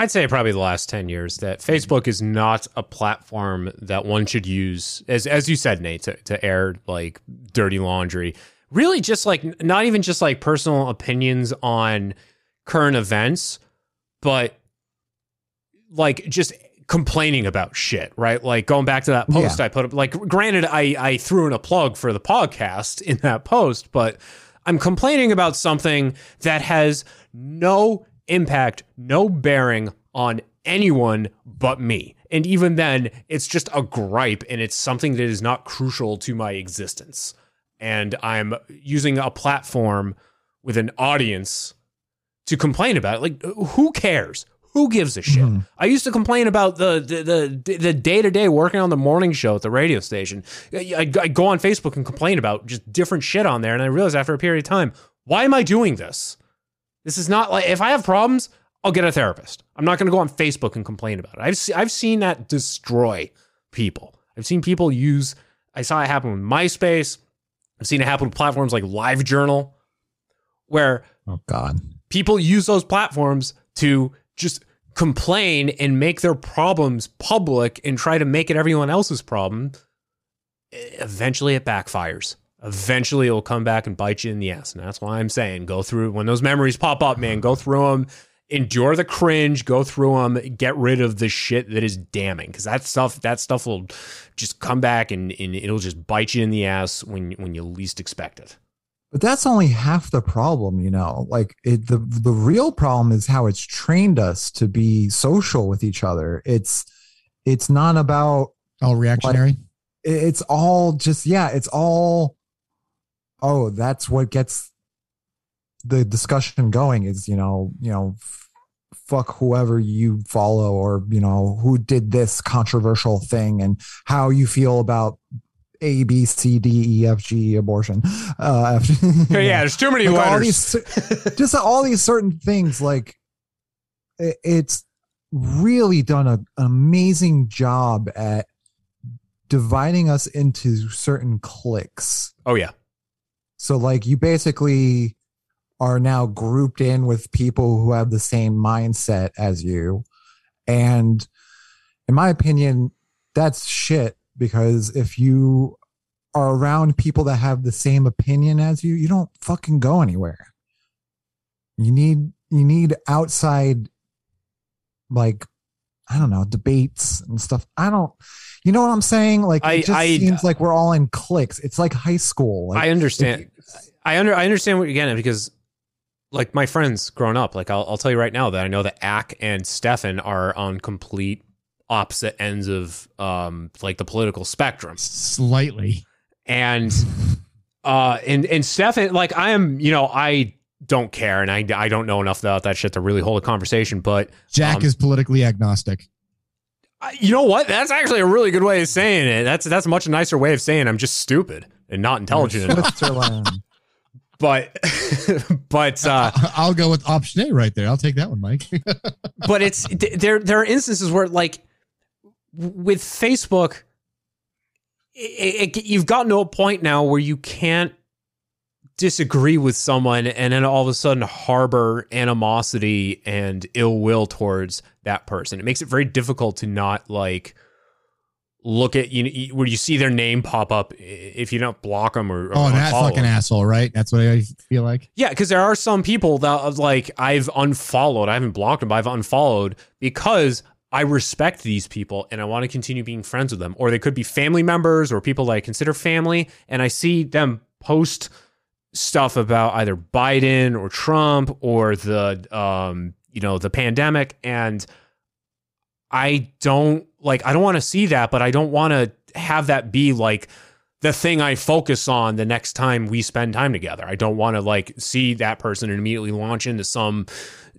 I'd say probably the last 10 years that Facebook is not a platform that one should use as as you said Nate to, to air like dirty laundry. Really just like not even just like personal opinions on current events, but like just complaining about shit, right? Like going back to that post Yeah. I put up like granted I I threw in a plug for the podcast in that post, but I'm complaining about something that has no impact, no bearing on anyone but me. And even then, it's just a gripe and it's something that is not crucial to my existence. And I'm using a platform with an audience to complain about it. Like, who cares? Who gives a shit? Mhm. I used to complain about the the the day to day working on the morning show at the radio station. I, I I go on Facebook and complain about just different shit on there, and I realize after a period of time, why am I doing this? This is not like if I have problems, I'll get a therapist. I'm not going to go on Facebook and complain about it. I've se- I've seen that destroy people. I've seen people use. I saw it happen with MySpace. I've seen it happen with platforms like LiveJournal, where oh god. people use those platforms to just complain and make their problems public and try to make it everyone else's problem. Eventually, it backfires. Eventually, it will come back and bite you in the ass. And that's why I'm saying go through when those memories pop up, man, go through them, endure the cringe, go through them, get rid of the shit that is damning. Because that stuff, that stuff will just come back and, and it'll just bite you in the ass when, when you least expect it. But that's only half the problem, you know. Like it, the the real problem is how it's trained us to be social with each other. It's it's not about All reactionary. it- it's all just yeah, it's all oh, that's what gets the discussion going is, you know, you know, f- fuck whoever you follow or, you know, who did this controversial thing and how you feel about A, B, C, D, E, F, G abortion. Uh, Yeah, there's too many like all letters. these just all these certain things like it, it's really done a, an amazing job at dividing us into certain cliques. Oh yeah. So like you basically are now grouped in with people who have the same mindset as you. And in my opinion, that's shit because if you are around people that have the same opinion as you, you don't fucking go anywhere. You need you need outside like I don't know, debates and stuff. I don't you know what I'm saying? Like I- it just I- seems like we're all in cliques. It's like high school. Like, I understand. I under I understand what you're getting at because, like my friends growing up, like I'll I'll tell you right now that I know that Ack and Stefan are on complete opposite ends of um like the political spectrum, Slightly. and uh and and Stefan like I am you know I don't care and I I don't know enough about that shit to really hold a conversation, but Jack Um, is politically agnostic. You know what? That's actually a really good way of saying it. That's that's a much nicer way of saying I'm just stupid and not intelligent enough. But but uh I'll go with option A right there. I'll take that one, Mike. but it's there there are instances where like with facebook it, it, you've gotten to a point now where you can't disagree with someone and then all of a sudden harbor animosity and ill will towards that person it makes it very difficult to not like look at you know where you see their name pop up if you don't block them or, or oh, that fucking them. asshole, right? That's what I feel like. Yeah, because there are some people that like I've unfollowed. I haven't blocked them, but I've unfollowed because I respect these people and I want to continue being friends with them. Or they could be family members or people that I consider family, and I see them post stuff about either Biden or Trump or the um you know the pandemic, and I don't like I don't want to see that, but I don't want to have that be like the thing I focus on the next time we spend time together. I don't want to like see that person and immediately launch into some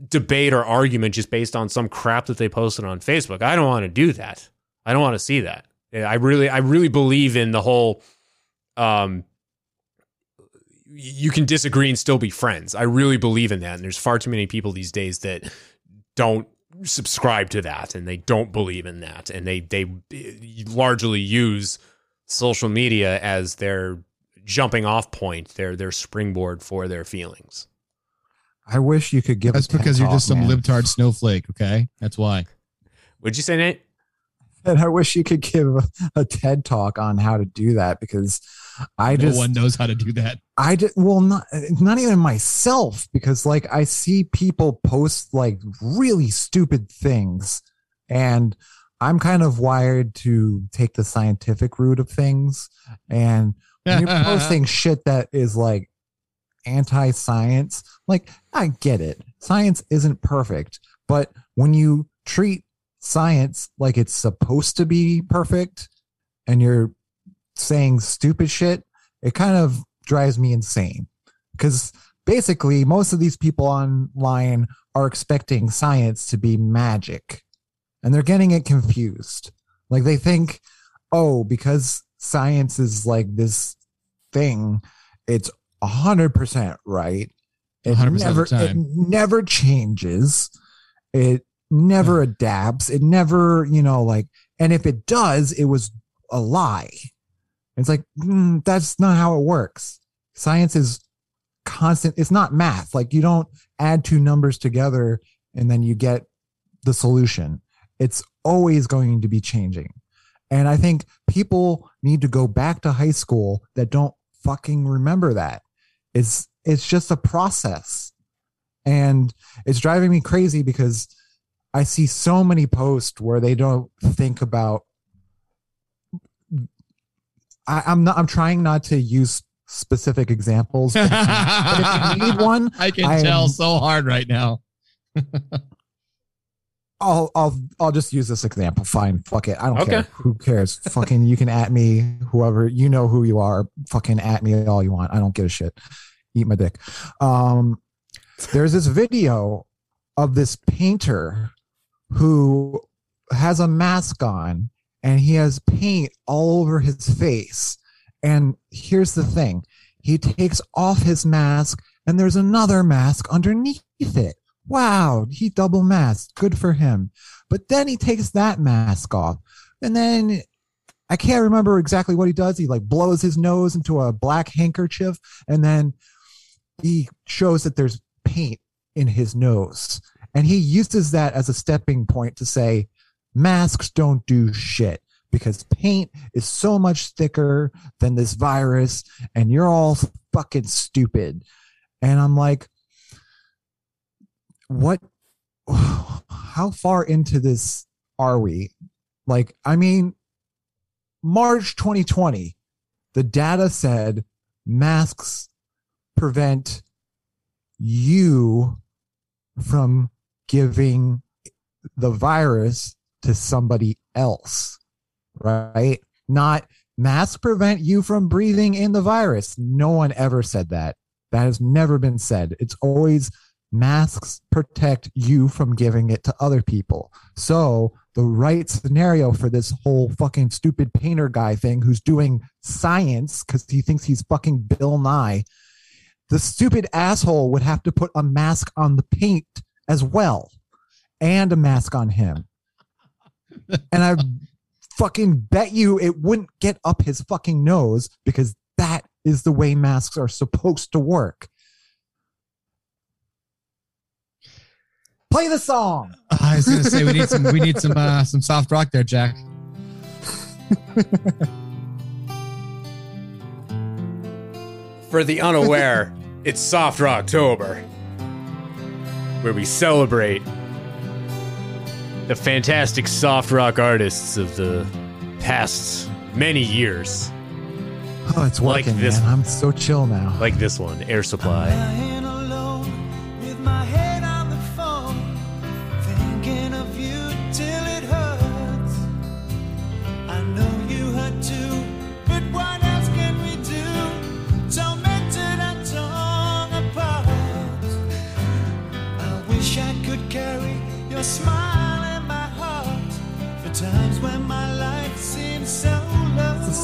debate or argument just based on some crap that they posted on Facebook. I don't want to do that. I don't want to see that. I really I really believe in the whole um you can disagree and still be friends. I really believe in that. And there's far too many people these days that don't subscribe to that and they don't believe in that and they they largely use social media as their jumping off point, their their springboard for their feelings. I wish you could give. That's a because you're talk, just some man. libtard snowflake. Okay, that's why. Would you say, Nate? And I wish you could give a, a TED talk on how to do that because I no just one knows how to do that. I did well not not even myself because like I see people post like really stupid things and I'm kind of wired to take the scientific route of things and when you're posting shit that is like anti-science like I get it science isn't perfect but when you treat science like it's supposed to be perfect and you're saying stupid shit it kind of drives me insane. Because basically most of these people online are expecting science to be magic and they're getting it confused. Like they think oh because science is like this thing it's 100% right. It 100% of the never it never changes. It never adapts. It never you know like and if it does it was a lie. It's like mm, that's not how it works. Science is constant it's not math. Like you don't add two numbers together and then you get the solution. It's always going to be changing. And i think people need to go back to high school that don't fucking remember that. It's it's just a process. And it's driving me crazy because i see so many posts where they don't think about I, i'm not i'm trying not to use specific examples but if you- but if you need one I can I tell so hard right now. I'll I'll I'll just use this example. Fine, fuck it. I don't Okay. care. Who cares? fucking, you can at me, whoever you know who you are. Fucking at me all you want. I don't give a shit. Eat my dick. Um, there's this video of this painter who has a mask on and he has paint all over his face. And here's the thing: he takes off his mask and there's another mask underneath it. wow, he double masked. Good for him. But then he takes that mask off. And then I can't remember exactly what he does. He like blows his nose into a black handkerchief and then he shows that there's paint in his nose. And he uses that as a stepping point to say, masks don't do shit because paint is so much thicker than this virus and you're all fucking stupid. And I'm like, what, how far into this are we? Like, I mean, March 2020, the data said masks prevent you from giving the virus to somebody else, right? Not masks prevent you from breathing in the virus. No one ever said that. That has never been said. It's always masks protect you from giving it to other people. So the right scenario for this whole fucking stupid painter guy thing who's doing science because he thinks he's fucking Bill Nye, the stupid asshole would have to put a mask on the paint as well and a mask on him. and I fucking bet you it wouldn't get up his fucking nose because that is the way masks are supposed to work. Play the song. I was gonna say we need some we need some uh, some soft rock there, Jack. For the unaware, it's Soft Rocktober, where we celebrate the fantastic soft rock artists of the past many years, Oh, it's Like working, this- man. I'm so chill now. like this one, Air Supply.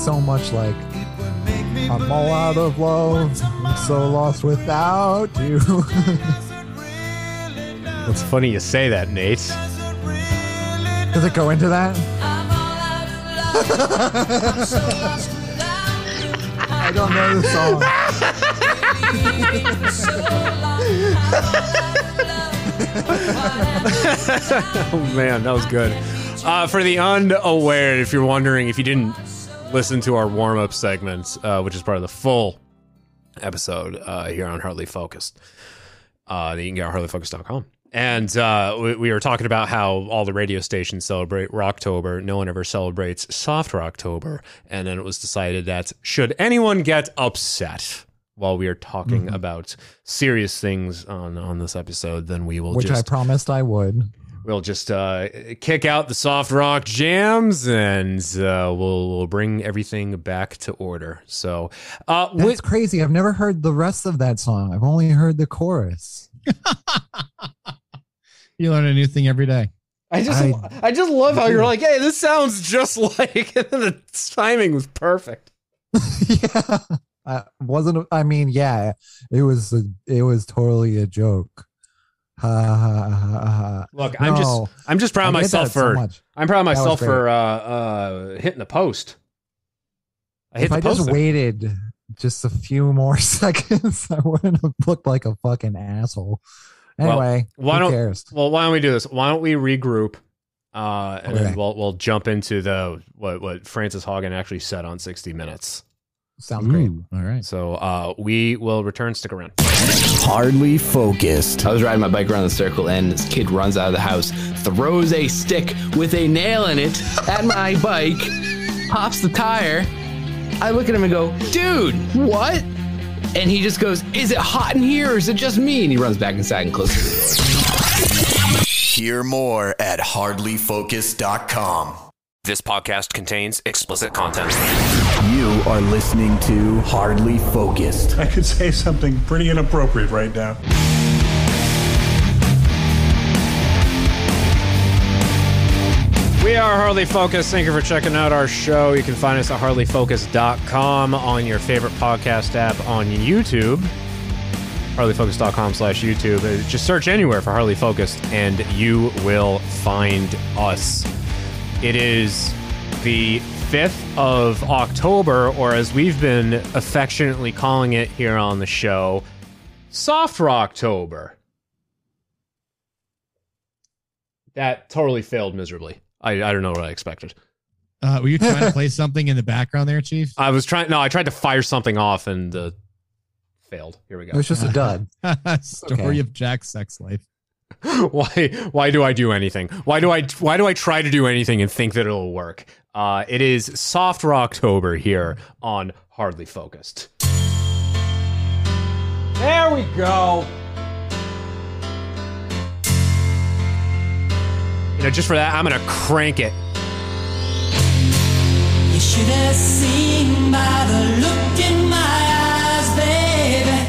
So much like It would make me I'm all out of love. I'm so lost without you. It's funny you say that, Nate. Does it go into that? I don't know the song. Oh man, that was good. Uh, for the unaware, if you're wondering, if you didn't listen to our warm up segment, uh, which is part of the full episode uh, here on Hardly Focused, uh, you can get on hardlyfocused.com. And uh, we, we were talking about how all the radio stations celebrate Rocktober. No one ever celebrates Soft Rocktober. And then it was decided that should anyone get upset while we are talking Mm-hmm. about serious things on, on this episode, then we will Which I promised I would. We'll just uh, kick out the soft rock jams and uh, we'll, we'll bring everything back to order. So, uh, That's with, crazy. I've never heard the rest of that song. I've only heard the chorus. You learn a new thing every day. I just I- I, just love how you're like, hey, this sounds just like, and then the timing was perfect. yeah. I wasn't I mean, yeah, it was a, it was totally a joke. Look, I'm just I'm just proud of myself that so for. I'm proud of myself for uh, uh, hitting the post. I hit If the I post. just there. waited just a few more seconds, I wouldn't have looked like a fucking asshole. Well, Anyway, why who don't- cares? Well, why don't we do this? Why don't we regroup, uh, and then we'll we'll jump into the what what Frances Haugen actually said on 60 Minutes. Sounds great. Ooh, All right. So uh, we will return. Stick around. Hardly focused. I was riding my bike around the circle and this kid runs out of the house, throws a stick with a nail in it at my bike, pops the tire. I look at him and go, dude, what? And he just goes, is it hot in here or is it just me? And he runs back inside and closes the door. Hear more at hardlyfocus.com. This podcast contains explicit content. You are listening to Hardly Focused. I could say something pretty inappropriate right now. We are Hardly Focused. Thank you for checking out our show. You can find us at hardlyfocused.com on your favorite podcast app on YouTube. harleyfocus.com slash YouTube. Uh, Just search anywhere for Hardly Focused and you will find us. It is the 5th of October, or as we've been affectionately calling it here on the show, Soft Rocktober. That totally failed miserably. I, I don't know what I expected. Uh, were you trying to play something in the background there, Chief? I was trying. No, I tried to fire something off and uh, failed. Here we go. It go. was just a dud. Story Okay. of Jack's sex life. why? Why do I do anything? Why do I? Why do I try to do anything and think that it'll work? Uh, it is Soft Rocktober here on Hardly Focused. There we go. You know, just for that, I'm gonna crank it. You should have seen by the look in my eyes, baby.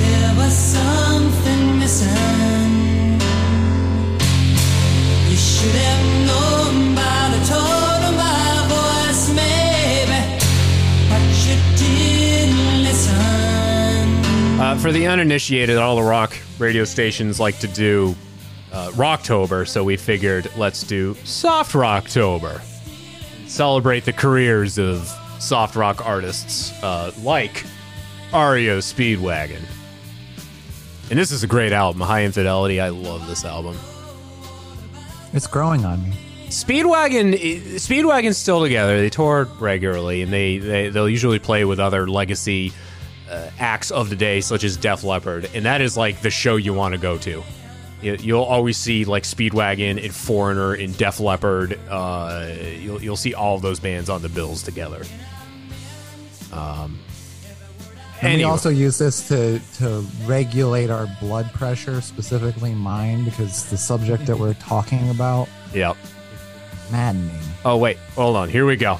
There was something missing. You should have Uh, for the uninitiated, all the rock radio stations like to do uh, Rocktober, so we figured let's do Soft Rocktober. Celebrate the careers of soft rock artists uh, like REO Speedwagon. And this is a great album, Hi Infidelity. I love this album. It's growing on me. Speedwagon, Speedwagon's still together. They tour regularly, and they, they they'll usually play with other legacy uh, acts of the day, such as Def Leppard, and that is like the show you want to go to. You, you'll always see like Speedwagon and Foreigner and Def Leppard. Uh, you'll you'll see all of those bands on the bills together. Um, And we also use this to to regulate our blood pressure, specifically mine, because the subject that we're talking about yep. maddening. Oh wait, hold on. Here we go.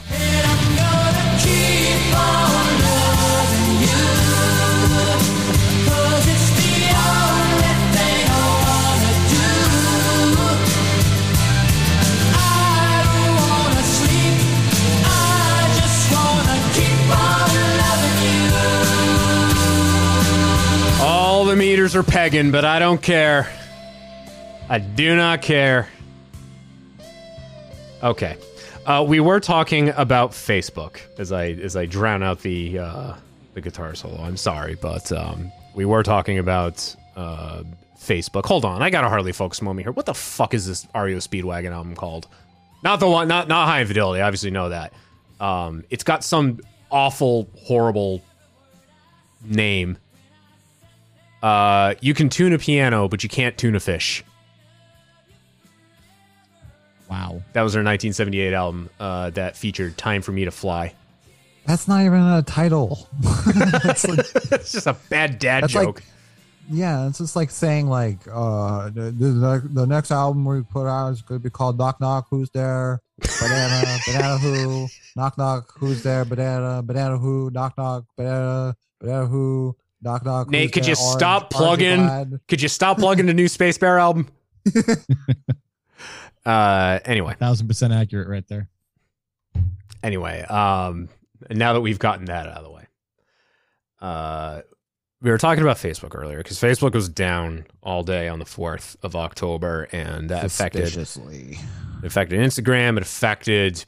Are pegging, but I don't care. I do not care. Okay. Uh, we were talking about Facebook as I as I drown out the uh, the guitar solo. I'm sorry, but um, we were talking about uh, Facebook. Hold on, I got a Hardly Focus moment here. What the fuck is this REO Speedwagon album called? Not the one, not not Hi Infidelity. I obviously know that. Um, it's got some awful, horrible name. Uh, you can tune a piano, but you can't tune a fish. Wow. That was their 1978 album uh, that featured "Time for Me to Fly." That's not even a title. That's like- it's just a bad dad That's like- joke. yeah, it's just like saying like uh the, the, the next album we put out is going to be called Knock Knock Who's There Banana Banana Who Knock Knock Who's There Banana Banana Who Knock Knock Banana Banana Who Knock Knock Nate, could you Orange, stop Aren't You plugging? Could you stop plugging the new Space Bear album? uh, anyway, Thousand percent accurate right there. anyway, um, now that we've gotten that out of the way, uh, we were talking about Facebook earlier because Facebook was down all day on the fourth of October, and that affected It affected Instagram. It affected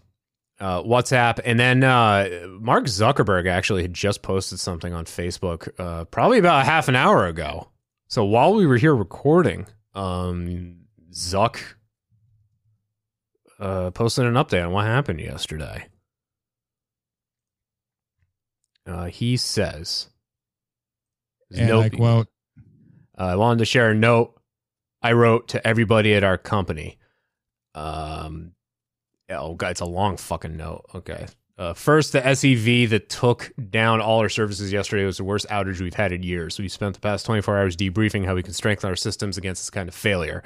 uh, WhatsApp, and then uh, Mark Zuckerberg actually had just posted something on Facebook, uh, probably about a half an hour ago. So while we were here recording, um, Zuck uh, posted an update on what happened yesterday. Uh, he says, And "Nope, I quote, uh, I wanted to share a note I wrote to everybody at our company. Um, oh god, it's a long fucking note. Okay. Uh, first, the SEV that took down all our services yesterday was the worst outage we've had in years. We spent the past 24 hours debriefing how we can strengthen our systems against this kind of failure.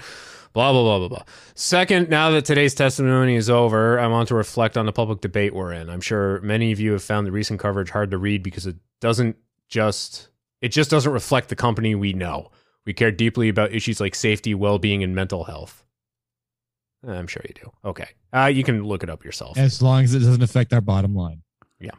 Blah, blah, blah, blah, blah. Second, now that today's testimony is over, I want to reflect on the public debate we're in. I'm sure many of you have found the recent coverage hard to read because it doesn't just it just doesn't reflect the company we know. We care deeply about issues like safety, well-being, and mental health. I'm sure you do. Okay, uh, you can look it up yourself. as long as it doesn't affect our bottom line. Yeah.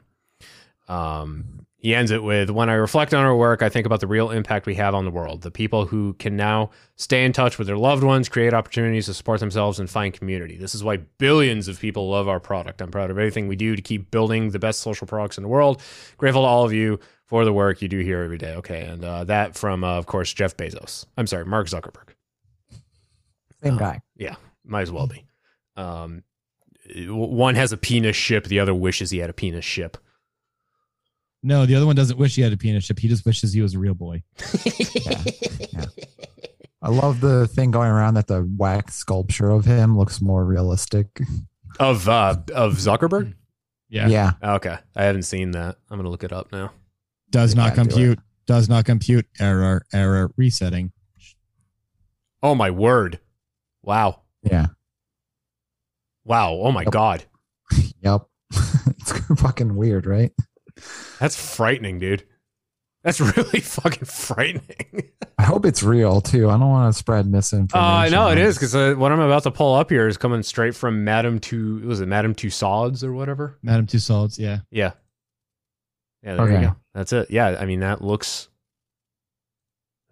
Um, he ends it with When I reflect on our work, I think about the real impact we have on the world. The people who can now stay in touch with their loved ones, create opportunities to support themselves, and find community. This is why billions of people love our product. I'm proud of everything we do to keep building the best social products in the world. Grateful to all of you for the work you do here every day. Okay. And uh, that from, uh, of course, Jeff Bezos. I'm sorry, Mark Zuckerberg. Same guy. Yeah, might as well be. Um, one has a penis ship, the other wishes he had a penis ship. No, the other one doesn't wish he had a penis ship. He just wishes he was a real boy. I love the thing going around that the wax sculpture of him looks more realistic. Of uh of Zuckerberg? Yeah. Yeah. Okay. I haven't seen that. I'm gonna look it up now. Does not can't do compute. Does not compute. Error. Error. Resetting. Oh my word. Wow. Yeah. Wow. Oh my god. Yep. it's fucking weird, right? That's frightening, dude. That's really fucking frightening. I hope it's real too. I don't want to spread Uh, misinformation. I know it is because uh, what I'm about to pull up here is coming straight from Madame Two. Was it Madame Tussauds or whatever? Madam Two Solids. Yeah. Yeah. Yeah. There you go. That's it. Yeah. I mean, that looks.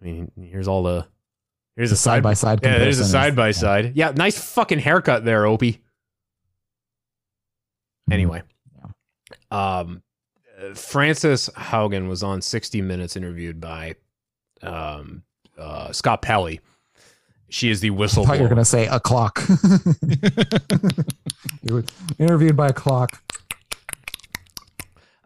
I mean, here's all the. Here's a side by side-by-side Yeah, there's a side by side. Yeah, nice fucking haircut there, Opie. Anyway, um, uh, Frances Haugen was on 60 Minutes, interviewed by um, uh, Scott Pelley. She is the whistle. you were whistleblower. gonna say a clock. you were interviewed by a clock.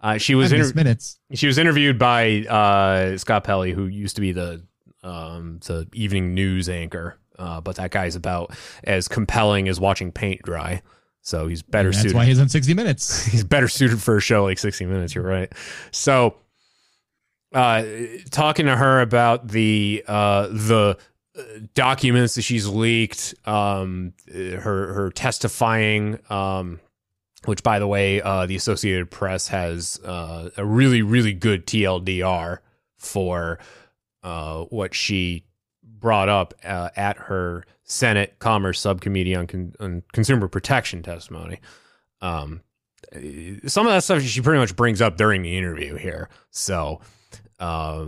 Uh, she was inter- minutes. she was interviewed by uh, Scott Pelley, who used to be the um, the evening news anchor. Uh, but that guy's about as compelling as watching paint dry. So he's better And that's suited. why he's on 60 Minutes. he's better suited for a show like 60 Minutes. You're right. So, uh, talking to her about the uh, the uh, documents that she's leaked, um, her her testifying, um, which by the way, uh, the Associated Press has uh, a really really good TLDR for uh, what she brought up uh, at her Senate Commerce Subcommittee on, con- on Consumer Protection testimony. Um, uh, some of that stuff she pretty much brings up during the interview here. So uh,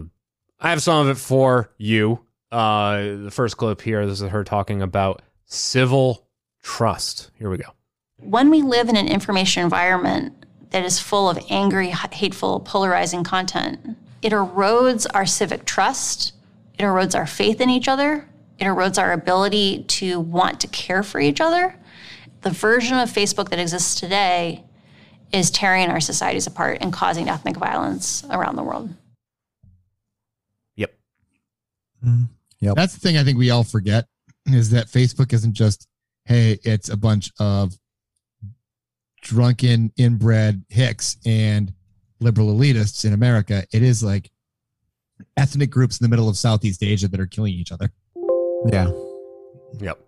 I have some of it for you. Uh, the first clip here, this is her talking about civil trust. Here we go. When we live in an information environment that is full of angry, hateful, polarizing content, it erodes our civic trust, it erodes our faith in each other, it erodes our ability to want to care for each other. The version of Facebook that exists today is tearing our societies apart and causing ethnic violence around the world. Yep. Mm-hmm. Yep. That's the thing I think we all forget is that Facebook isn't just, hey, it's a bunch of drunken, inbred hicks and liberal elitists in America. It is like ethnic groups in the middle of Southeast Asia that are killing each other. Yeah. Yep.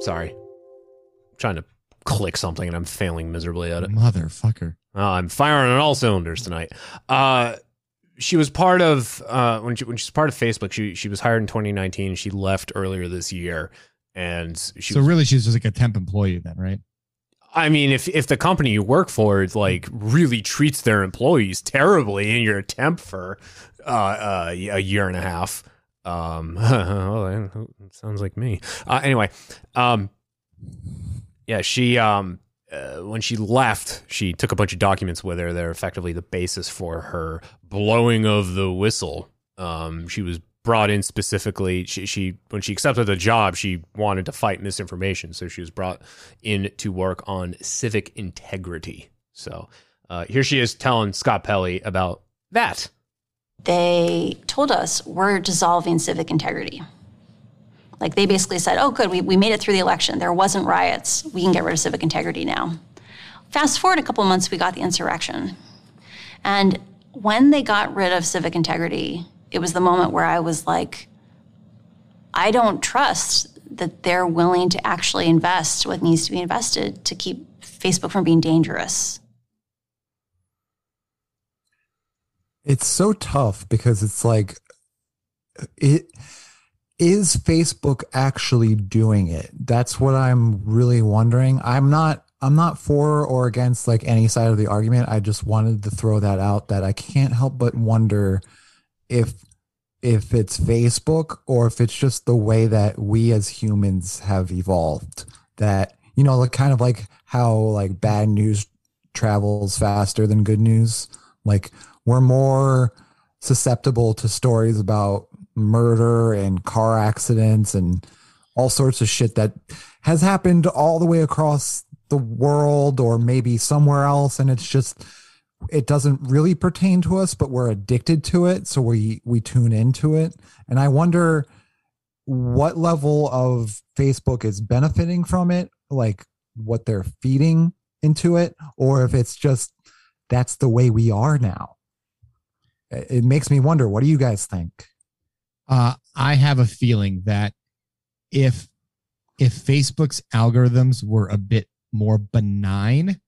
Sorry. I'm trying to click something and I'm failing miserably at it. Motherfucker. Uh, I'm firing on all cylinders tonight. Uh, she was part of uh, when she when she's part of Facebook. She she was hired in 2019. She left earlier this year, and she. so was, really, she's just like a temp employee then, right? I mean, if if the company you work for is like really treats their employees terribly, and you're a temp for uh, uh, a year and a half, um, well, sounds like me. Uh, anyway, um, yeah, she um, uh, when she left, she took a bunch of documents with her. They're effectively the basis for her blowing of the whistle. Um, she was brought in specifically. She, she when she accepted the job, she wanted to fight misinformation, so she was brought in to work on civic integrity. So uh, here she is telling Scott Pelley about that. they told us we're dissolving civic integrity. Like they basically said, oh, good, we, we made it through the election. There wasn't riots. We can get rid of civic integrity now. Fast forward a couple months, we got the insurrection. And when they got rid of civic integrity, it was the moment where I was like, I don't trust that they're willing to actually invest what needs to be invested to keep Facebook from being dangerous. It's so tough because it's like it is Facebook actually doing it? That's what I'm really wondering. I'm not I'm not for or against like any side of the argument. I just wanted to throw that out that I can't help but wonder if if it's Facebook or if it's just the way that we as humans have evolved. That you know, like kind of like how like bad news travels faster than good news. Like we're more susceptible to stories about murder and car accidents and all sorts of shit that has happened all the way across the world or maybe somewhere else and it's just it doesn't really pertain to us but we're addicted to it so we we tune into it and i wonder what level of facebook is benefiting from it like what they're feeding into it or if it's just that's the way we are now it makes me wonder what do you guys think Uh, I have a feeling that if if Facebook's algorithms were a bit more benign,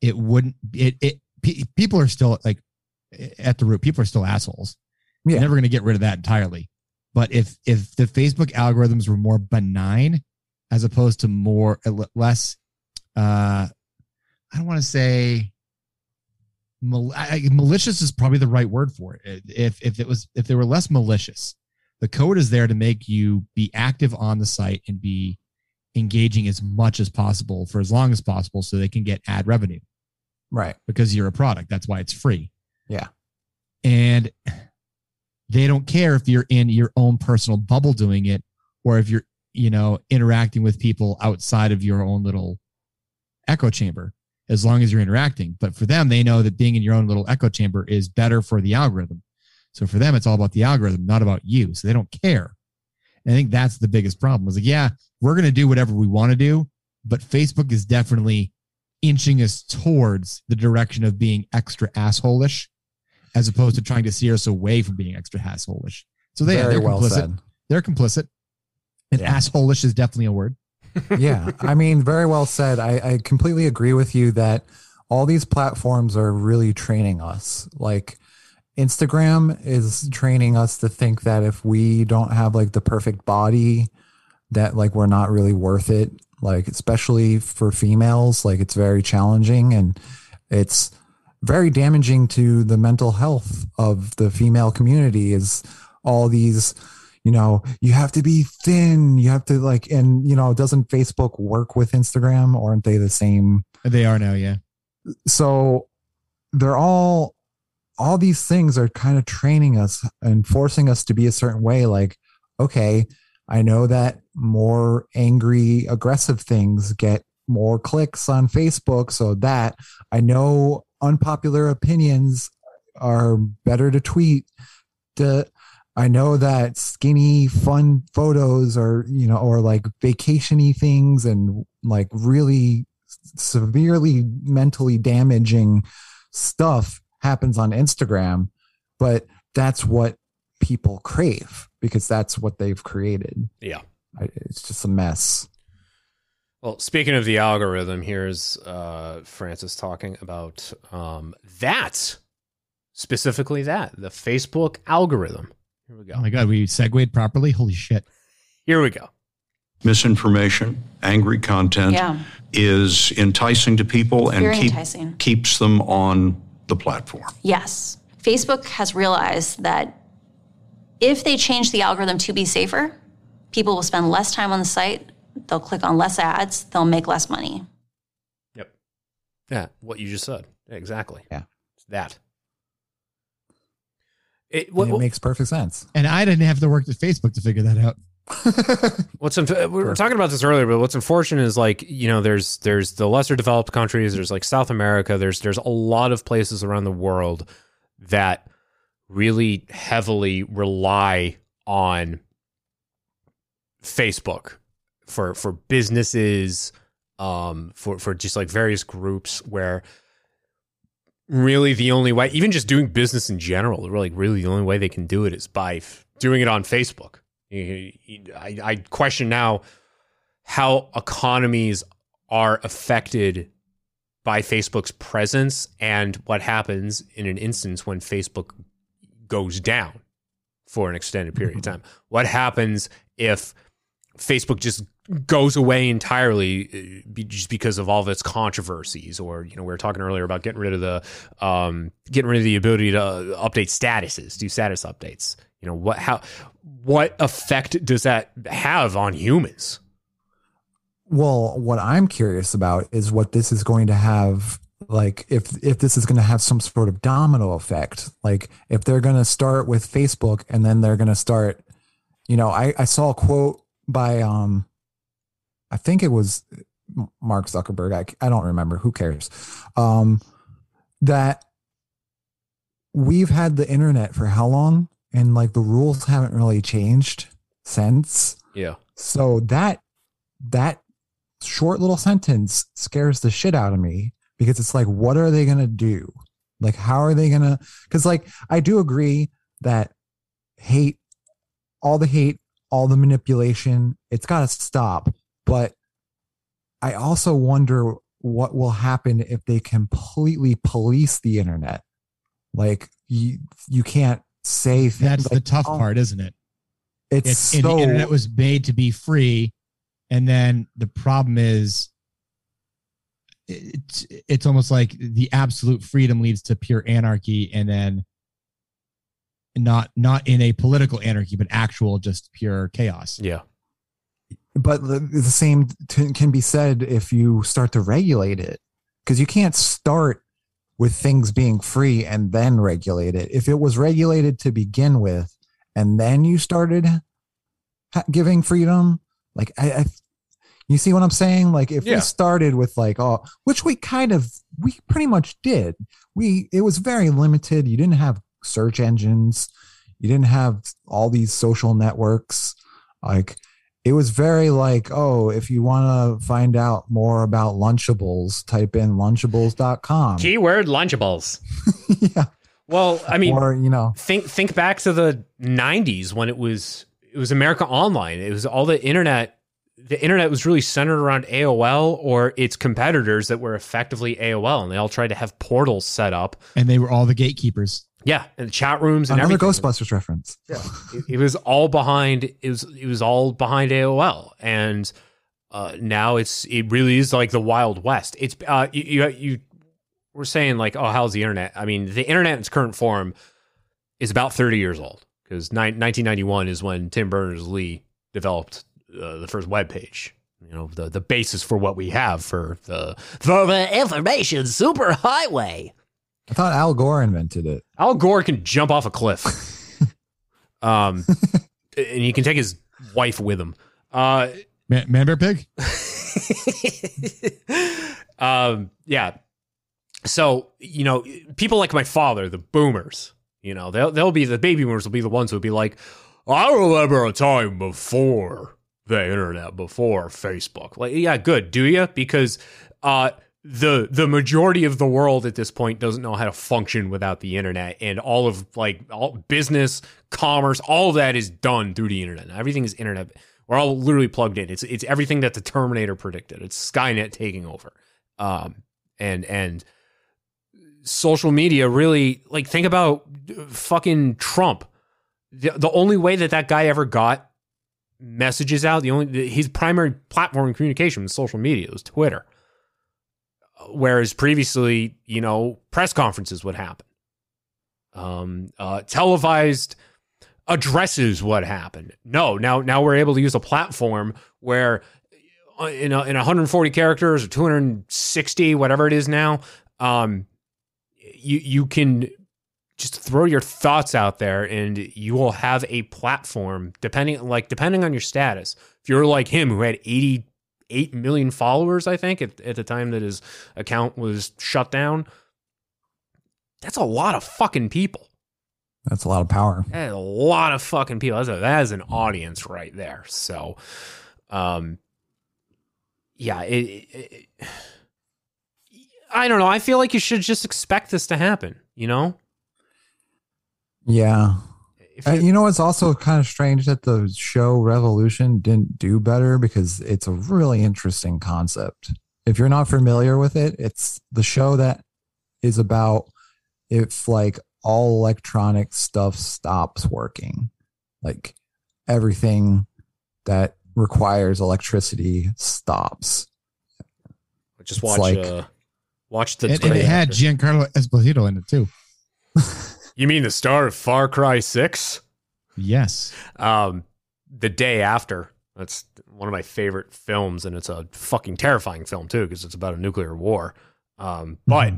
it wouldn't. It it pe- people are still like at the root. People are still assholes. Yeah. You're never going to get rid of that entirely. But if if the Facebook algorithms were more benign, as opposed to more less, uh, I don't want to say mal- I, I- malicious is probably the right word for it. If if it was if they were less malicious, the code is there to make you be active on the site and be engaging as much as possible for as long as possible so they can get ad revenue right because you're a product. That's why it's free. yeah And they don't care if you're in your own personal bubble doing it or if you're, you know, interacting with people outside of your own little echo chamber as long as you're interacting. But for them, they know that being in your own little echo chamber is better for the algorithm. So for them, it's all about the algorithm, not about you. So they don't care. And I think that's the biggest problem. Was like, yeah, we're going to do whatever we want to do, but Facebook is definitely inching us towards the direction of being extra assholish, as opposed to trying to steer us away from being extra assholish. So they, Very they're well complicit. said. They're complicit. And assholish is definitely a word. yeah i mean very well said I, I completely agree with you that all these platforms are really training us like instagram is training us to think that if we don't have like the perfect body that like we're not really worth it like especially for females like it's very challenging and it's very damaging to the mental health of the female community is all these you know you have to be thin you have to like and you know doesn't facebook work with instagram aren't they the same They are now, yeah. so they're all all these things are kind of training us and forcing us to be a certain way like okay i know that more angry aggressive things get more clicks on facebook so that i know unpopular opinions are better to tweet to I know that skinny, fun photos or, you know, or like vacationy things and like really severely mentally damaging stuff happens on Instagram, but that's what people crave because that's what they've created. Yeah. I- It's just a mess. Well, speaking of the algorithm, here's uh, Frances talking about um, that specifically that the Facebook algorithm. Here we go. Oh my God, we segued properly. Holy shit. Here we go. misinformation, angry content Yeah. is enticing to people and Very keep- enticing. keeps them on the platform. Yes. Facebook has realized that if they change the algorithm to be safer, people will spend less time on the site, they'll click on less ads, they'll make less money. Yep. Yeah, what you just said. Exactly. Yeah. It's that. It, what, it makes perfect sense. And I didn't have to work at Facebook to figure that out. What's unf- we were talking about this earlier, but what's unfortunate is like you know there's there's the lesser developed countries, there's like South America, there's there's a lot of places around the world that really heavily rely on Facebook for for businesses, um, for for just like various groups where really the only way, even just doing business in general, really really the only way they can do it is by f- doing it on Facebook. I, I question now how economies are affected by Facebook's presence and what happens in an instance when Facebook goes down for an extended period of time. What happens if Facebook just goes away entirely uh, just because of all of its controversies or you know we were talking earlier about getting rid of the um getting rid of the ability to uh, update statuses do status updates. You know what how what effect does that have on humans? Well, what I'm curious about is what this is going to have like if if this is going to have some sort of domino effect. Like if they're going to start with Facebook and then they're going to start you know, I I saw a quote by um I think it was Mark Zuckerberg. I I don't remember. Who cares? Um that we've had the internet for how long and like the rules haven't really changed since. yeah So that that short little sentence scares the shit out of me because it's like, what are they gonna do? Like, how are they gonna? Because like, I do agree that hate, all the hate, all the manipulation, it's got to stop. But I also wonder what will happen if they completely police the internet. Like, you you can't say things That's the tough oh, part, isn't it? It's, It's, so and the internet was made to be free, and then the problem is, it's it's almost like the absolute freedom leads to pure anarchy, and then not not in a political anarchy, but actual just pure chaos. yeah but the, the same t- can be said if you start to regulate it because you can't start with things being free and then regulate it if it was regulated to begin with and then you started ha- giving freedom like I, I you see what i'm saying? Like if Yeah. we started with like oh which we kind of we pretty much did. We it was very limited. You didn't have search engines. You didn't have all these social networks. Like it was very like oh if you want to find out more about lunchables type in lunchables.com keyword lunchables. Yeah. Well i mean or you know. think think back to the 90s when it was it was America Online. It was all the internet. The internet was really centered around AOL or its competitors that were effectively AOL, and they all tried to have portals set up. And they were all the gatekeepers. Yeah, and chat rooms and another everything. ghostbusters reference Yeah, it, it was all behind. It was it was all behind AOL, and uh, now it's it really is like the Wild West. It's uh, you, you you were saying like, oh, how's the internet? I mean, the internet in its current form is about thirty years old because nineteen ninety one is when Tim Berners Lee developed uh, the first web page. You know, the the basis for what we have for the for the information superhighway. i thought al gore invented it Al Gore can jump off a cliff. um, and he can take his wife with him. Uh, Man, Man Bear Pig. um, yeah. So you know, people like my father, the boomers. You know, they'll they'll be the baby boomers will be the ones who'll be like, I remember a time before the internet, before Facebook. Like, yeah, good. Do you? Because uh, the the majority of the world at this point doesn't know how to function without the internet, and all of like all business, commerce, all that is done through the internet. Everything is internet. We're all literally plugged in. It's it's everything that the Terminator predicted. It's Skynet taking over. Um, and and social media really like think about uh, fucking Trump. The, the only way that that guy ever got messages out, the only his primary platform of communication was social media. It was Twitter. Whereas previously, you know, press conferences would happen. Um, uh, televised addresses what happened. No, now now we're able to use a platform where uh, in a, in 140 characters or 260 whatever it is now, um, you you can just throw your thoughts out there and you will have a platform depending like depending on your status. If you're like him who had 88 million followers, I think at, at the time that his account was shut down, that's a lot of fucking people. that's a lot of power That is a lot of fucking people. That's a, that is an audience right there. So, um, yeah, it, it, it- I don't know. I feel like you should just expect this to happen. You know, yeah If Uh, you- you know it's also kind of strange that the show revolution didn't do better because it's a really interesting concept if you're not familiar with it it's the show that is about if like all electronic stuff stops working like everything that requires electricity stops. Just It's watch like- uh, watch the. And, and it had Giancarlo Esposito in it too. You mean the star of Far Cry Six? Yes. Um, the day after. That's one of my favorite films, and it's a fucking terrifying film too because it's about a nuclear war. Um, but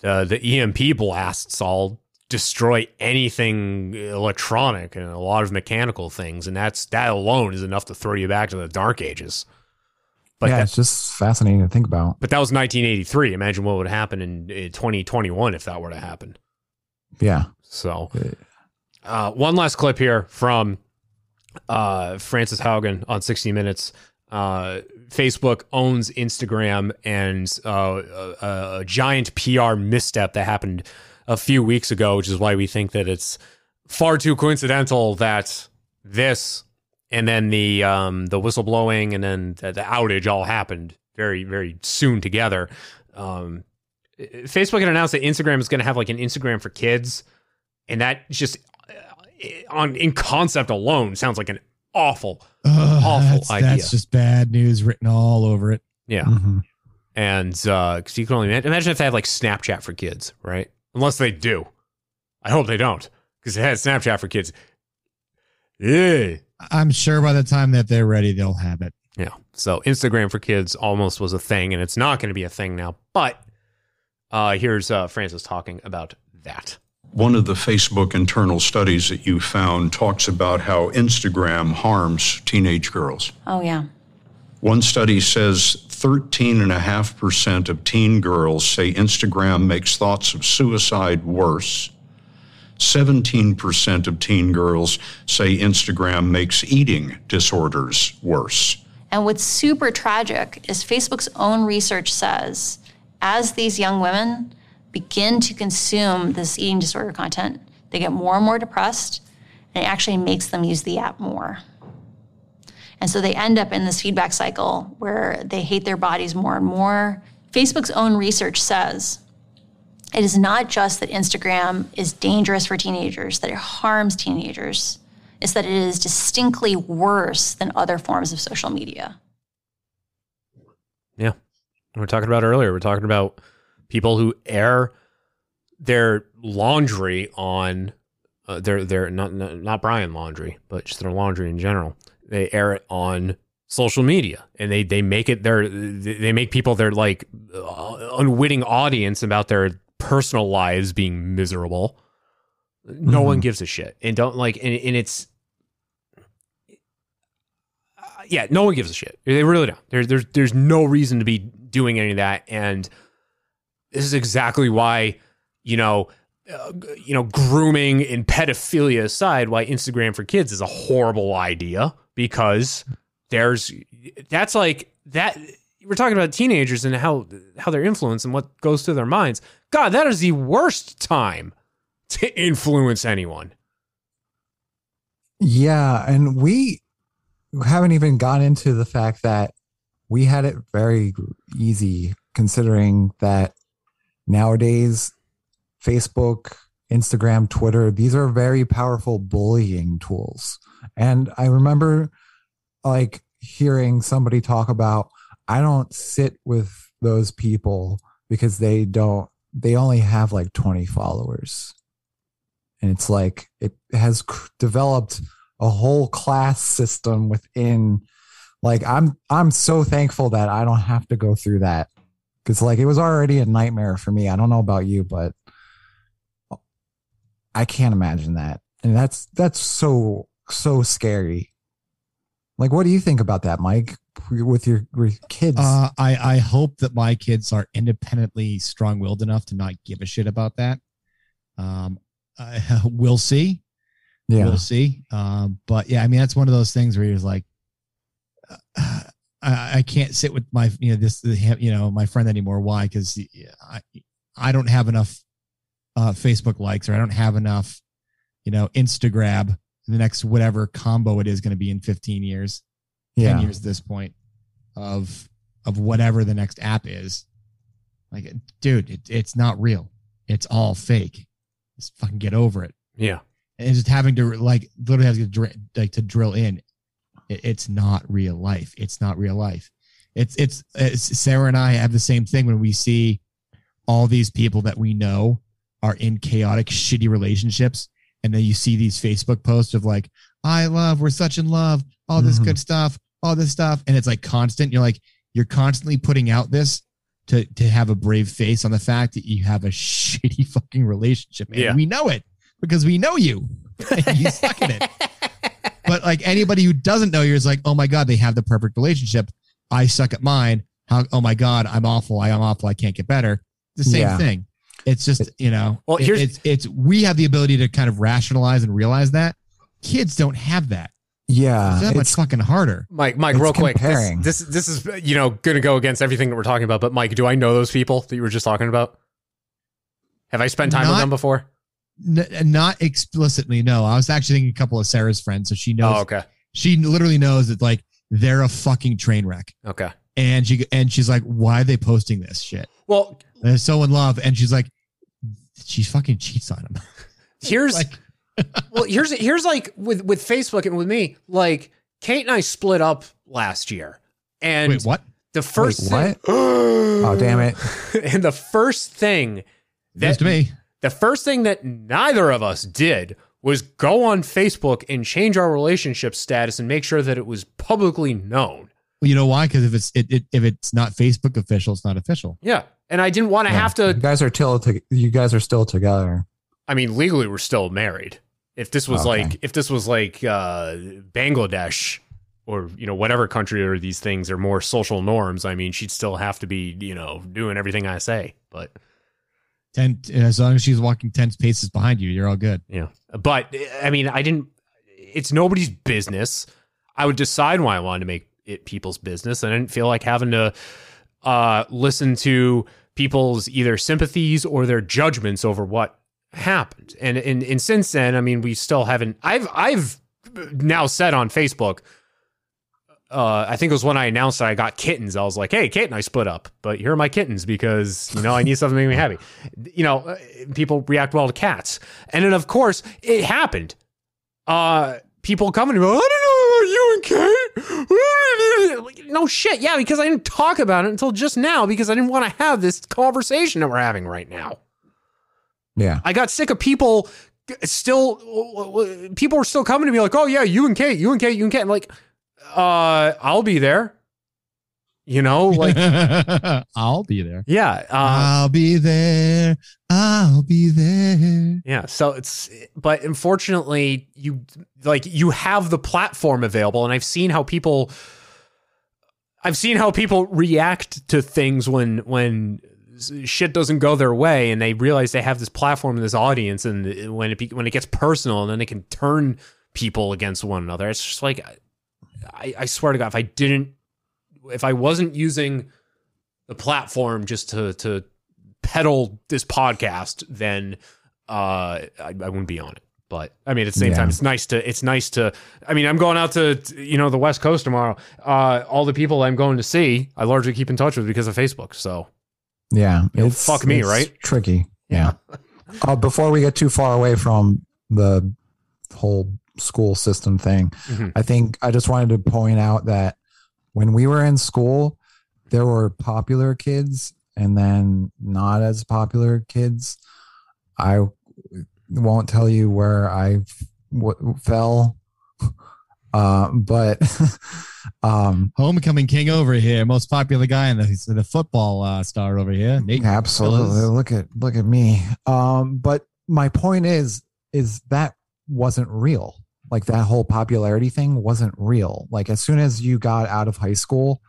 the the EMP blasts all destroy anything electronic and a lot of mechanical things, and that's that alone is enough to throw you back to the dark ages. But yeah, that- it's just fascinating to think about. but that was 1983. Imagine what would happen in, in 2021 if that were to happen. Yeah. So, uh, one last clip here from uh, Frances Haugen on 60 Minutes. Uh, Facebook owns Instagram, and uh, a, a giant PR misstep that happened a few weeks ago, which is why we think that it's far too coincidental that this and then the um, the whistleblowing and then the, the outage all happened very very soon together. Um, Facebook had announced that Instagram is going to have like an Instagram for kids, and that just uh, on in concept alone sounds like an awful, Ugh, awful that's, idea. that's just bad news written all over it. yeah, Mm-hmm. and because you can only imagine, imagine if they had like Snapchat for kids, right? Unless they do, I hope they don't, because they had Snapchat for kids. Yeah, I'm sure by the time that they're ready, they'll have it. Yeah. So Instagram for kids almost was a thing, and it's not going to be a thing now. But uh, here's uh, Frances talking about that. One of the Facebook internal studies that you found talks about how Instagram harms teenage girls. Oh, yeah. One study says 13.5% of teen girls say Instagram makes thoughts of suicide worse. 17% of teen girls say Instagram makes eating disorders worse. And what's super tragic is Facebook's own research says as these young women begin to consume this eating disorder content, they get more and more depressed, and it actually makes them use the app more. And so they end up in this feedback cycle where they hate their bodies more and more. Facebook's own research says it is not just that Instagram is dangerous for teenagers, that it harms teenagers. It's that it is distinctly worse than other forms of social media. Yeah. We We're talking about earlier. We're talking about people who air their laundry on uh, their their not, not not Brian laundry, but just their laundry in general. They air it on social media, and they they make it their they make people their like uh, unwitting audience about their personal lives being miserable. No one gives a shit, and don't like, and, and it's uh, yeah, no one gives a shit. They really don't. There's there's there's no reason to be doing any of that, and this is exactly why you know. Uh, you know, grooming and pedophilia aside, why Instagram for kids is a horrible idea because there's that's like that. We're talking about teenagers and how how they're influenced and what goes through their minds. God, that is the worst time to influence anyone. Yeah, and we haven't even gone into the fact that we had it very easy considering that nowadays Facebook, Instagram, Twitter, these are very powerful bullying tools. And I remember like hearing somebody talk about I don't sit with those people because they don't they only have like 20 followers and it's like it has developed a whole class system within like i'm i'm so thankful that i don't have to go through that because like it was already a nightmare for me i don't know about you but i can't imagine that and that's that's so so scary like what do you think about that mike with your, with kids Uh, I I hope that my kids are independently strong-willed enough to not give a shit about that. Um, I, we'll see. Yeah. we'll see. Um, but yeah, I mean that's one of those things where you're like, uh, I, I can't sit with my you know this you know my friend anymore. Why? Because I I don't have enough uh, Facebook likes or I don't have enough you know Instagram. The next whatever combo it is going to be in 15 years. 10 years at this point of of whatever the next app is like dude it, it's not real it's all fake just fucking get over it Yeah. and just having to like literally have to like to drill in it's not real life. It's not real life. It's, it's it's Sarah and I have the same thing when we see all these people that we know are in chaotic, shitty relationships, and then you see these Facebook posts of like, "I love, we're such in love, all this Mhm. good stuff, all this stuff," and it's like constant. You're like, you're constantly putting out this to to have a brave face on the fact that you have a shitty fucking relationship. And Yeah. we know it because we know you. You suck at it. But like anybody who doesn't know you is like, oh my god, they have the perfect relationship. I suck at mine. How? Oh my god, I'm awful. I am awful. I can't get better. The same Yeah. thing. It's just you know. Well, it- here's- it's it's we have the ability to kind of rationalize and realize that kids don't have that. Yeah, It's that much it's fucking harder. Mike, Mike, It's real quick. This, comparing. this this is you know going to go against everything that we're talking about. But Mike, do I know those people that you were just talking about? Have I spent time with them before? N- not explicitly, no. I was actually thinking a couple of Sarah's friends, so she knows. Oh, okay, She literally knows that like they're a fucking train wreck, okay. and she and she's like, why are they posting this shit? Well, They're so in love, and she's like, she fucking cheats on him. here's Like- well here's here's like with with Facebook and with me like Kate and I split up last year and Wait, what? the first what? thing, Oh, damn it. and the first thing News that to me. The first thing that neither of us did was go on Facebook and change our relationship status and make sure that it was publicly known. Well, you know why? Because if it's it, it if it's not Facebook official, it's not official. Yeah. And I didn't want to Yeah. have You to guys are till to, you guys are still together. I mean legally we're still married. If this was Okay. like if this was like uh Bangladesh or you know whatever country or these things are more social norms, I mean she'd still have to be, you know, doing everything I say. But Ten as long as she's walking ten paces behind you, you're all good. Yeah. But I mean, I didn't, it's nobody's business. I would decide why I wanted to make it people's business. I didn't feel like having to uh, listen to people's either sympathies or their judgments over what happened. And, and, and since then, I mean, we still haven't, I've, I've now said on Facebook, uh, I think it was when I announced that I got kittens. I was like, "Hey, Kate and I split up, but here are my kittens because you know I need something to make me happy." You know, uh, people react well to cats, and then of course it happened. Uh, people coming to me, I don't know about you and Kate. No shit, yeah, because I didn't talk about it until just now because I didn't want to have this conversation that we're having right now. Yeah. I got sick of people still people were still coming to me like, "Oh yeah, you and Kate, you and Kate, you and Kate." I'm like, "Uh, I'll be there." You know, like I'll be there. yeah, uh, I'll be there. I'll be there. yeah. So it's but unfortunately, you like you have the platform available and I've seen how people I've seen how people react to things when when shit doesn't go their way and they realize they have this platform and this audience and when it be, when it gets personal and then they can turn people against one another it's just like I, I swear to god if i didn't if i wasn't using the platform just to to peddle this podcast then uh i, I wouldn't be on it but I mean, at the same Yeah. time, it's nice to it's nice to. I mean, I'm going out to you know the West Coast tomorrow. Uh, all the people I'm going to see, I largely keep in touch with because of Facebook. So Yeah. Know, fuck me, it's right? Tricky. Yeah. uh, before we get too far away from the whole school system thing, Mhm. I think I just wanted to point out that when we were in school, there were popular kids and then not as popular kids. I won't tell you where I f- w- fell, uh, but um, Homecoming king over here, most popular guy in the, the football uh, star over here. Nate Absolutely. Fellas. Look at look at me. Um, but my point is, is that wasn't real. Like that whole popularity thing wasn't real. Like as soon as you got out of high school,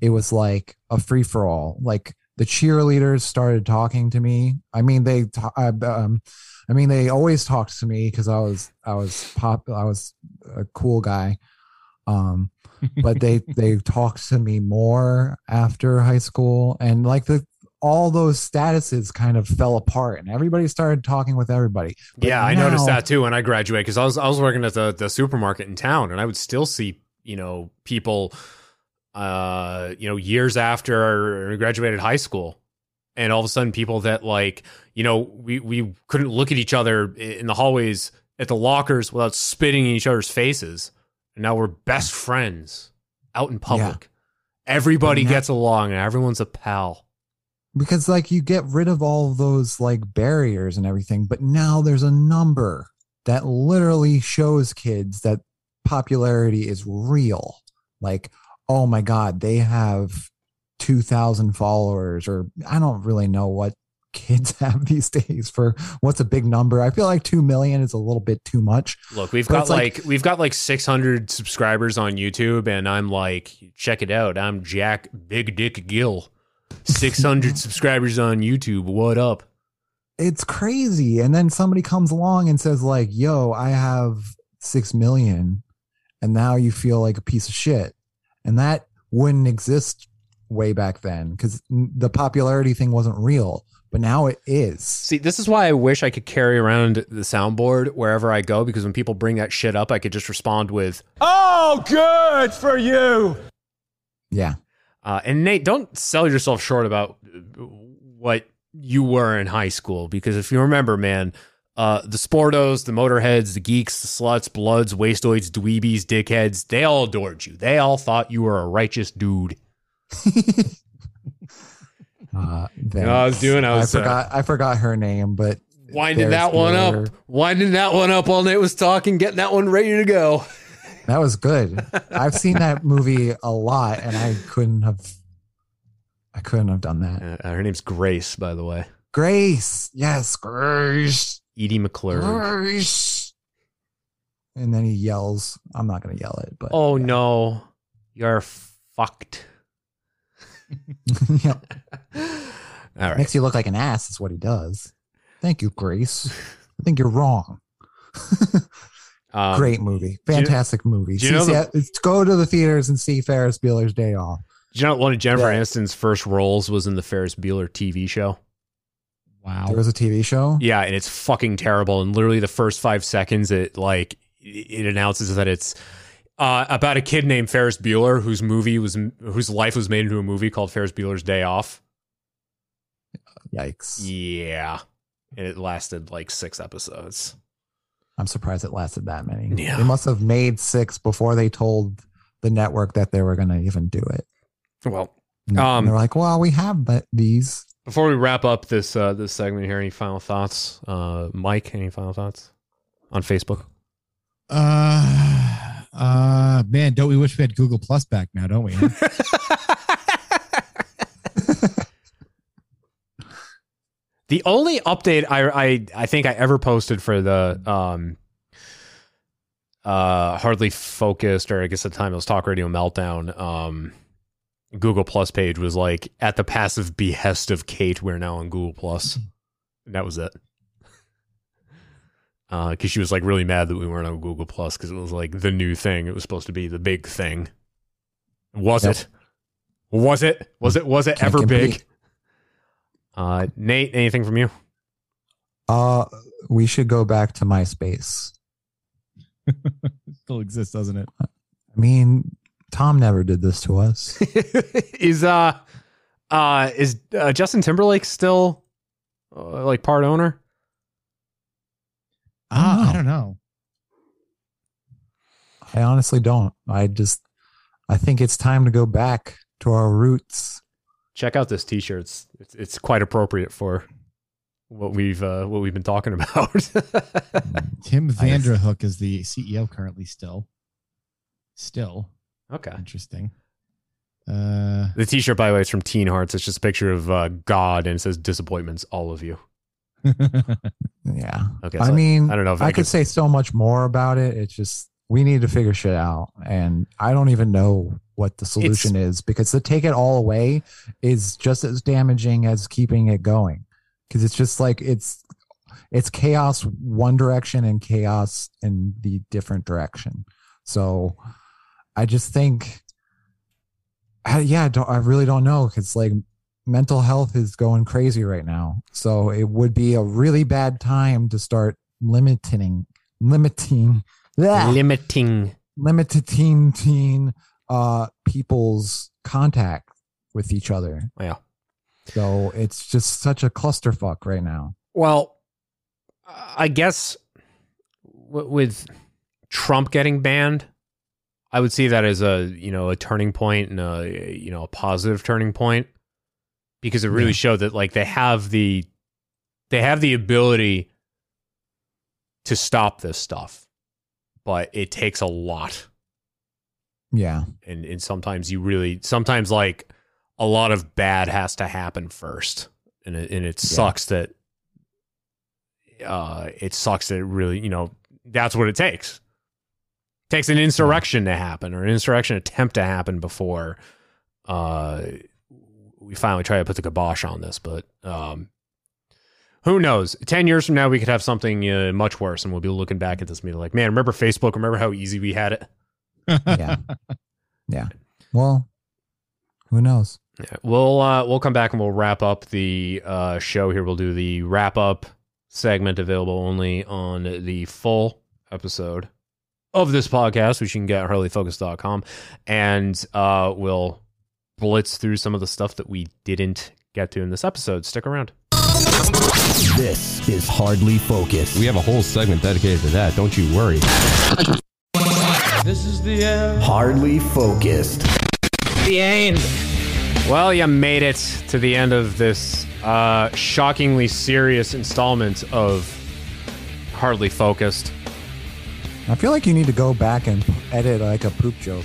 it was like a free for all. Like the cheerleaders started talking to me. I mean, they, um, I mean, they always talked to me because I was, I was pop, I was a cool guy. Um, but they they talked to me more after high school and like the all those statuses kind of fell apart and everybody started talking with everybody But yeah, I noticed that too when I graduated because I was I was working at the the supermarket in town and I would still see you know people, uh, you know years after I graduated high school, and all of a sudden people that like you know we we couldn't look at each other in the hallways at the lockers without spitting in each other's faces. And now we're best friends out in public. Everybody And gets along and everyone's a pal. Because like you get rid of all of those like barriers and everything but now there's a number that literally shows kids that popularity is real like oh my god they have 2000 followers or i don't really know what kids have these days for what's a big number i feel like 2 million is a little bit too much Look, we've But got like- like, we've got like 600 subscribers on YouTube, and I'm like, check it out. I'm Jack Big Dick Gill. 600 subscribers on YouTube. What up? it's crazy and then somebody comes along and says like yo i have 6 million and now you feel like a piece of shit and that wouldn't exist way back then because the popularity thing wasn't real but now it is See, this is why I wish I could carry around the soundboard wherever I go because when people bring that shit up, I could just respond with, Oh, good for you. yeah uh, and Nate, don't sell yourself short about uh, what you were in high school because if you remember, man, uh, the sportos, the motorheads, the geeks, the sluts, bloods, wastoids, dweebies, dickheads, they all adored you. They all thought you were a righteous dude. uh, know, I was doing- I was, uh, forgot i forgot her name but Winding that one your- up. Winding that one up while Nate was talking, getting that one ready to go. That was good i've seen that movie a lot and i couldn't have i couldn't have done that Uh, her name's Grace, by the way. grace yes grace Edie McClure. Grace. And then he yells. I'm not gonna yell it, but Oh no, you're fucked. yeah. All right. makes you look like an ass. Is what he does. Thank you, Grace. I think you're wrong. Um, Great movie, do you- fantastic movie. do you know the- see- go to the theaters and see Ferris Bueller's Day Off. Did you know one of Jennifer Yeah. Aniston's first roles was in the Ferris Bueller TV show? Wow. There was a TV show. Yeah, and it's fucking terrible. And literally the first five seconds, it like it announces that it's uh, about a kid named Ferris Bueller whose movie was whose life was made into a movie called Ferris Bueller's Day Off. Yikes! Yeah, and it lasted like six episodes. I'm surprised it lasted that many. Yeah. They must have made six before they told the network that they were gonna even do it. Well, And Um, they're like, "Well, we have but these." before we wrap up this uh, this segment here, any final thoughts, uh, Mike? Any final thoughts on Facebook? Uh, uh, man, don't we wish we had Google Plus back now, don't we? The only update I I I think I ever posted for the um uh hardly focused or I guess at the time it was Talk Radio Meltdown um Google Plus page was like at the passive behest of Kate we're now on Google Plus. And that was it. Uh cuz she was like really mad that we weren't on Google Plus cuz it was like the new thing. It was supposed to be the big thing. Was Yep. it? Was it? Was it was it Can't ever big? Compete. Uh Nate, anything from you? Uh, we should go back to MySpace. Still exists, doesn't it? I mean, Tom never did this to us. is uh uh is uh, Justin Timberlake still uh, like part owner? Uh, I don't know. I honestly don't. I just, I think it's time to go back to our roots. Check out this t-shirt. It's it's, it's quite appropriate for what we've uh what we've been talking about. Tim Vanderhook is the CEO currently still. Still. okay. Interesting. Uh The t-shirt by the way is from Teen Hearts. It's just a picture of uh, God and it says disappointments all of you. Yeah. Okay. I mean, I don't know if I, I could could- say so much more about it. It's just, we need to figure shit out. And I don't even know what the solution is because to take it all away is just as damaging as keeping it going. Cause it's just like, it's, it's chaos one direction and chaos in the different direction. So I just think, I, yeah, I, don't, I really don't know. Cause like mental health is going crazy right now. So it would be a really bad time to start limiting, limiting, bleh, limiting limiting teen, uh, people's contact with each other. Yeah. So it's just such a clusterfuck right now. Well, I guess with Trump getting banned, I would see that as a you know a turning point and a you know a positive turning point because it really Yeah. showed that like they have the they have the ability to stop this stuff, but it takes a lot, Yeah. and and sometimes you really sometimes like a lot of bad has to happen first, and it, and it sucks that uh it sucks that it really you know that's what it takes. Takes an insurrection to happen or an insurrection attempt to happen before uh we finally try to put the kibosh on this but um who knows? 10 years from now we could have something uh, much worse and we'll be looking back at this meeting like man remember facebook? Remember how easy we had it Yeah. yeah. Well, who knows? Yeah, we'll uh, we'll come back and we'll wrap up the uh, show here. We'll do the wrap up segment available only on the full episode of this podcast, which you can get at hardlyfocus.com. And uh, we'll blitz through some of the stuff that we didn't get to in this episode. Stick around. This is Hardly Focused. We have a whole segment dedicated to that. Don't you worry. This is the end. Hardly Focused. The end. Well, you made it to the end of this uh, shockingly serious installment of Hardly Focused. I feel like you need to go back and edit like a poop joke.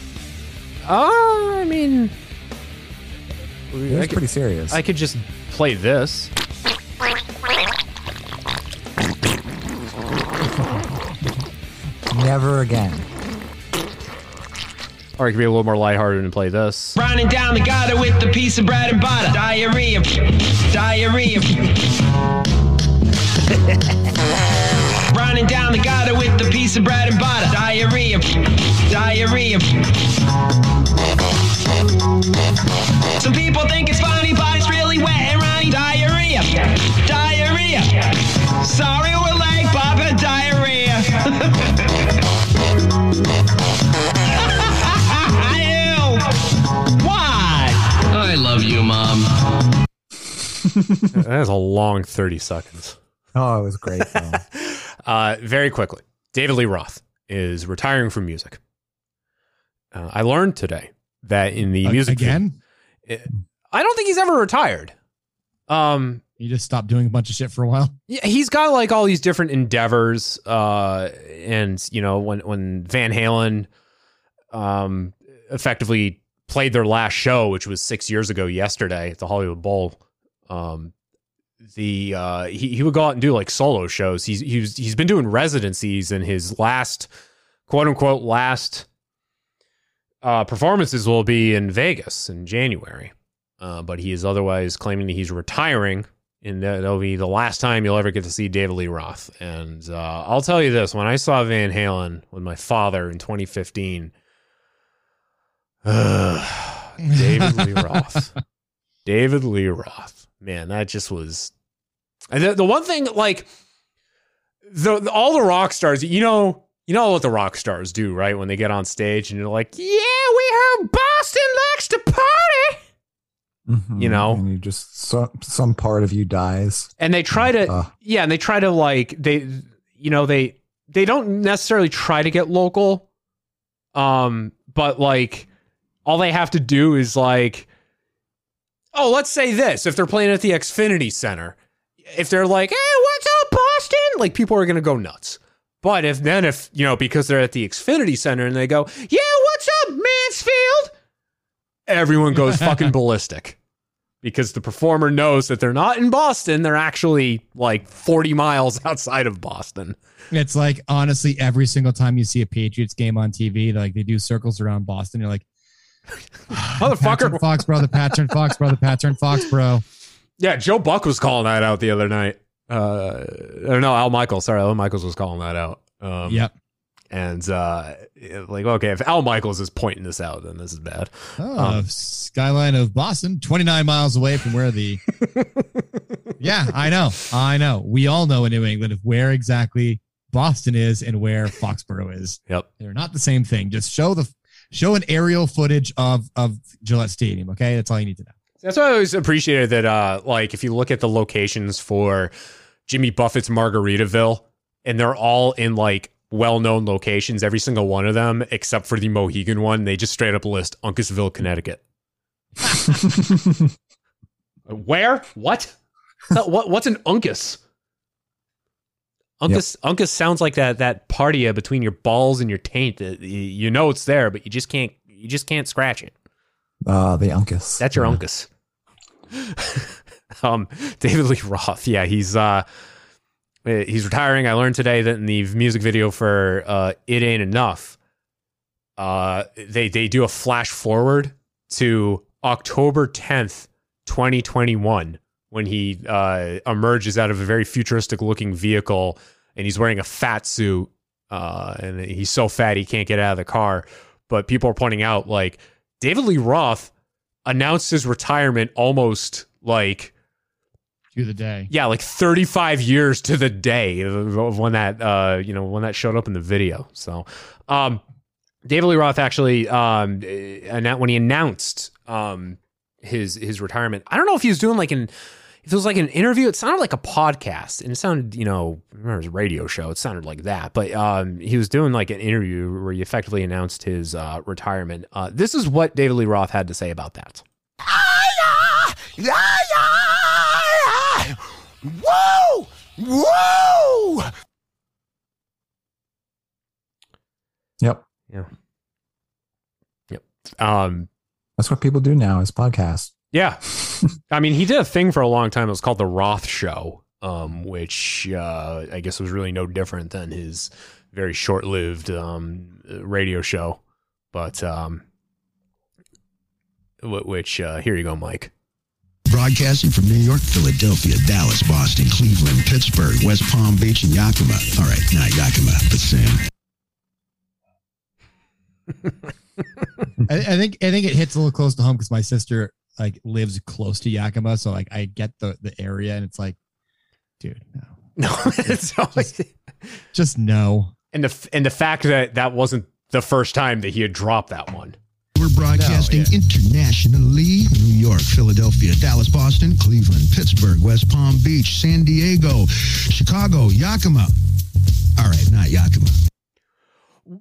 Oh, I mean, It was pretty serious. I could just play this. Never again. Or I could be a little more lighthearted and play this. Running down the gutter with the piece of bread and butter. Diarrhea. Diarrhea. Running down the gutter with the piece of bread and butter. Diarrhea. Diarrhea. Some people think it's funny, but it's really wet and runny. Diarrhea. Diarrhea. Sorry, we're late, Papa. Diarrhea. that is a long 30 seconds. Oh, it was great. Uh, very quickly, David Lee Roth is retiring from music. Uh, I learned today that in the Uh, music again? I don't think he's ever retired. Um, You just stopped doing a bunch of shit for a while. Yeah, he's got like all these different endeavors. Uh, and you know, when when Van Halen, um, effectively played their last show, which was six years ago yesterday at the Hollywood Bowl, um, the uh, he he would go out and do like solo shows. He's he's he's been doing residencies, and his last quote unquote last uh, performances will be in Vegas in January. Uh, but he is otherwise claiming that he's retiring, and that- that'll be the last time you'll ever get to see David Lee Roth. And uh, I'll tell you this: when I saw Van Halen with my father in 2015, David Lee Roth, David Lee Roth, man, that just was. And the, the one thing, like the, the- all the rock stars, you know, you know what the rock stars do, right? When they get on stage and you're like, "Yeah, we heard Boston likes to party." You know? and you just so, some part of you dies. and they try to Uh. yeah and they try to like they you know they they don't necessarily try to get local um but like all they have to do is like oh let's say this if they're playing at the xfinity center if they're like hey what's up boston like people are gonna go nuts but if then if you know because they're at the xfinity center and they go yeah what's up mansfield everyone goes fucking ballistic because the performer knows that they're not in Boston. They're actually like 40 miles outside of Boston. It's like honestly, every single time you see a Patriots game on TV, like they do circles around Boston. You're like, Motherfucker. Foxborough, the pattern Foxborough, the pattern Bro. Yeah, Joe Buck was calling that out the other night. Uh, or no, Al Michaels. Sorry, Al Michaels was calling that out. Um, Yep. And uh, like, okay, if Al Michaels is pointing this out, then this is bad. Oh, Um, skyline of Boston, 29 miles away from where the. yeah, I know. I know. We all know in New England of where exactly Boston is and where Foxborough is. Yep. They're not the same thing. Just show the show an aerial footage of of Gillette Stadium. Okay, that's all you need to know. That's why I always appreciated that. Uh, like if you look at the locations for Jimmy Buffett's Margaritaville, and they're all in like well-known locations, every single one of them, except for the Mohegan one, they just straight up list Uncasville, Connecticut. Where? What? What? What's an Uncas? Uncas Uncas sounds like that that partia between your balls and your taint. You know it's there, but you just can't you just can't scratch it. Uh, the Uncas. That's your Uncas. um, David Lee Roth. Yeah, he's uh, eh, he's retiring. I learned today that in the music video for uh, "It Ain't Enough," uh, they they do a flash forward to October tenth, twenty twenty one, when he uh, emerges out of a very futuristic looking vehicle, and he's wearing a fat suit, uh, and he's so fat he can't get out of the car. But people are pointing out like David Lee Roth announced his retirement almost like To the day. yeah, like 35 years to the day of when that uh, you know, when that showed up in the video. So, um David Lee Roth actually um eh, when he announced um his his retirement. I don't know if he was doing like an if it was like an interview, it sounded like a podcast, and it sounded, you know, I remember his radio show. It sounded like that, but um, he was doing like an interview where he effectively announced his uh, retirement. Uh, this is what David Lee Roth had to say about that. Whoa! Whoa! Yep. Yeah. Yep. Um, That's what people do now is podcasts. Yeah. I mean, he did a thing for a long time. It was called The Roth Show, um, which uh, I guess was really no different than his very short lived um, radio show. But, um, wh- which, uh, here you go, Mike. Broadcasting from New York, Philadelphia, Dallas, Boston, Cleveland, Pittsburgh, West Palm Beach, and Yakima. All right, not Yakima, but Sam. I, I think I think it hits a little close to home because my sister like lives close to Yakima, so like I get the the area, and it's like, dude, no, no, it's always just no. And the, and the fact that that wasn't the first time that he had dropped that one. We're broadcasting internationally New York, Philadelphia, Dallas, Boston, Cleveland, Pittsburgh, West Palm Beach, San Diego, Chicago, Yakima. All right, not Yakima.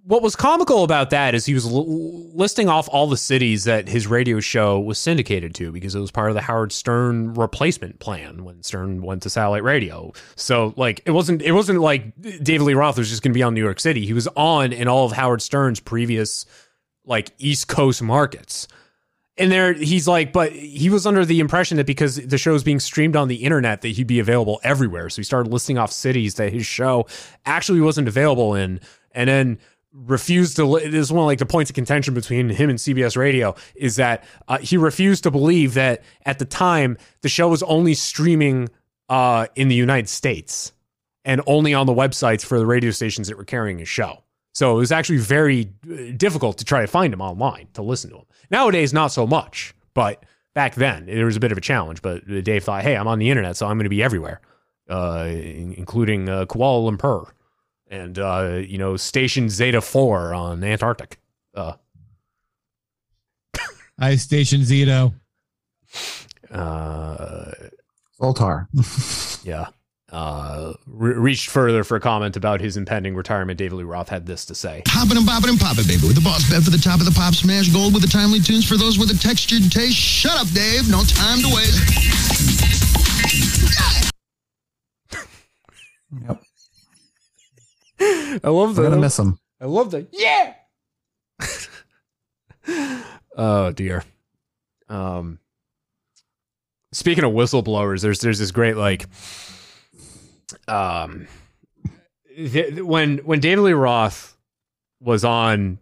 What was comical about that is he was l- listing off all the cities that his radio show was syndicated to because it was part of the Howard Stern replacement plan when Stern went to satellite radio. So like it wasn't it wasn't like David Lee Roth was just going to be on New York City. He was on in all of Howard Stern's previous like East Coast markets. And there he's like, but he was under the impression that because the show is being streamed on the internet that he'd be available everywhere. So he started listing off cities that his show actually wasn't available in, and then refused to. This is one of like the points of contention between him and CBS Radio is that uh, he refused to believe that at the time the show was only streaming uh, in the United States and only on the websites for the radio stations that were carrying his show. So it was actually very uh, difficult to try to find him online to listen to him. Nowadays, not so much, but back then it was a bit of a challenge. But Dave thought, hey, I'm on the internet, so I'm going to be everywhere, uh, including uh, Kuala Lumpur and uh, you know Station Zeta Four on Antarctic. Uh, I station Zeta. Uh, Zoltar. yeah. Uh, re- reached further for a comment about his impending retirement. David Lee Roth had this to say. Poppin' and poppin' and poppin', baby. With the boss bet for the top of the pop, smash gold with the timely tunes for those with a textured taste. Shut up, Dave. No time to waste. I love that. I'm gonna miss him. I love the yeah. oh dear. Um, speaking of whistleblowers, there's there's this great like, um, th- when when David Lee Roth was on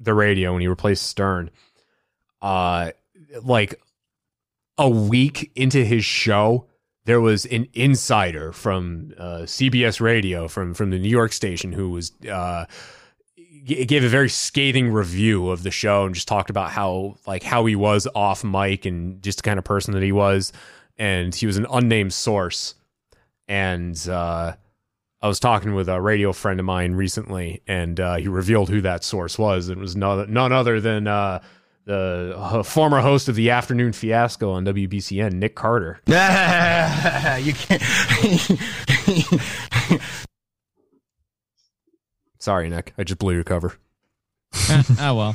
the radio when he replaced Stern, uh, like a week into his show, there was an insider from uh, CBS Radio from from the New York station who was uh, g- gave a very scathing review of the show and just talked about how like how he was off mic and just the kind of person that he was, and he was an unnamed source, and uh, I was talking with a radio friend of mine recently, and uh, he revealed who that source was. It was none, none other than uh, the uh, former host of the Afternoon Fiasco on WBCN, Nick Carter. you can't. Sorry, Nick. I just blew your cover. oh well.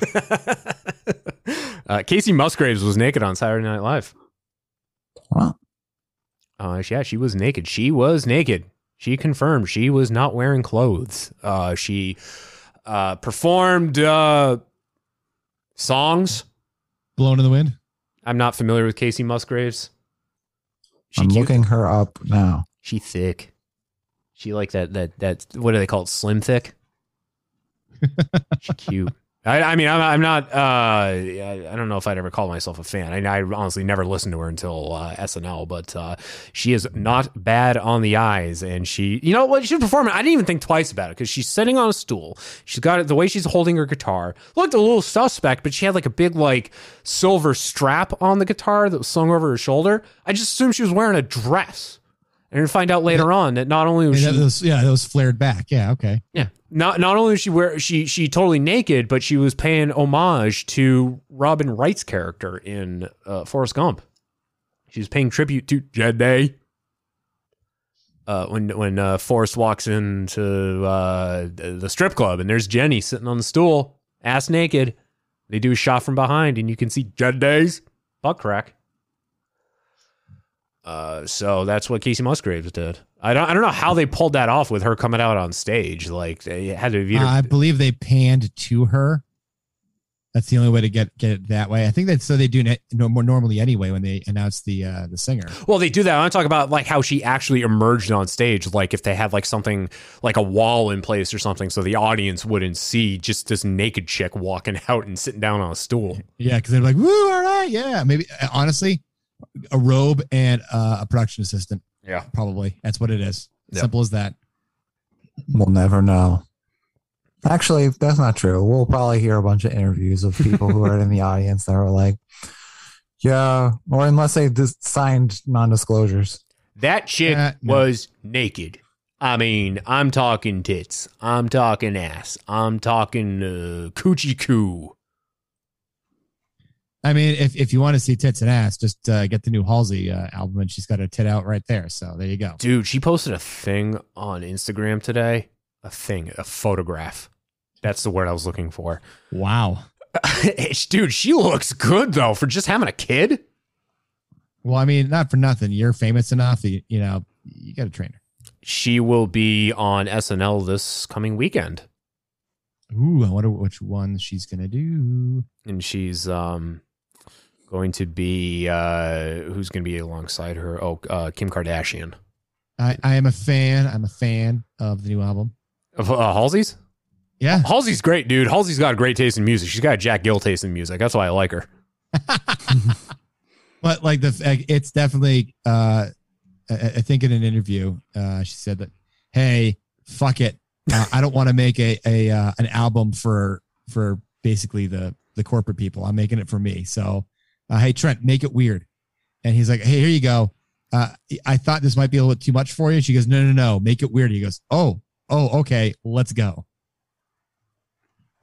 Uh, Kacey Musgraves was naked on Saturday Night Live. Wow. Uh, yeah, she was naked. She was naked. She confirmed she was not wearing clothes. Uh, she uh, performed uh, songs. Blown in the wind. I'm not familiar with Kacey Musgraves. She I'm cute. looking her up now. She thick. She like that that that what do they call it? Slim thick. she cute. I, I mean, I'm, I'm not. Uh, I, don't know if I'd ever call myself a fan. I, I honestly never listened to her until uh, SNL, but uh, she is not bad on the eyes, and she, you know what, she's performing. I didn't even think twice about it because she's sitting on a stool. She's got it the way she's holding her guitar looked a little suspect, but she had like a big like silver strap on the guitar that was slung over her shoulder. I just assumed she was wearing a dress, and then find out later on that not only was Yeah, she that was, yeah, that was flared back. Yeah, okay. yeah. Not not only was she wear she she totally naked, but she was paying homage to Robin Wright's character in uh, Forrest Gump. She was paying tribute to Jedi. Uh, when when uh, Forrest walks into uh, the strip club and there's Jenny sitting on the stool, ass naked. They do a shot from behind and you can see Jedi's butt crack. Uh, so that's what Kacey Musgraves did. I don't I don't know how they pulled that off with her coming out on stage. Like they had to Uh, I believe they panned to her. That's the only way to get get it that way. I think that's so they do it no, more normally anyway when they announce the uh, the singer. Well, they do that. I want to talk about like how she actually emerged on stage. Like if they had like something like a wall in place or something, so the audience wouldn't see just this naked chick walking out and sitting down on a stool. Yeah, because they're like, "Woo, all right, yeah." Maybe uh, honestly, a robe and uh, a production assistant. Yeah, probably that's what it is. Yep. Simple as that. We'll never know. Actually, that's not true. We'll probably hear a bunch of interviews of people who are in the audience that are like, yeah, or unless they just signed non disclosures. That chick Uh, was naked. I mean, I'm talking tits. I'm talking ass. I'm talking uh, coochie coo. I mean, if, if you want to see tits and ass, just uh, get the new Halsey uh, album, and she's got a tit out right there. So there you go. Dude, she posted a thing on Instagram today. A thing, a photograph. That's the word I was looking for. Wow. Dude, she looks good though for just having a kid. Well, I mean, not for nothing. You're famous enough. that You, you know, you got a trainer. She will be on SNL this coming weekend. Ooh, I wonder which one she's gonna do. And she's um going to be uh who's going to be alongside her? Oh, uh, Kim Kardashian. I, I am a fan. I'm a fan of the new album. Of uh, Halsey's? Yeah. Halsey's great, dude. Halsey's got a great taste in music. She's got a Jack Gill taste in music. That's why I like her. But like the, like, it's definitely. uh I, I think in an interview, uh she said that, "Hey, fuck it, uh, I don't want to make a a uh, an album for for basically the the corporate people. I'm making it for me. So, uh, hey Trent, make it weird." And he's like, "Hey, here you go. Uh, I thought this might be a little too much for you." She goes, "No, no, no, make it weird." He goes, "Oh, oh, okay, let's go."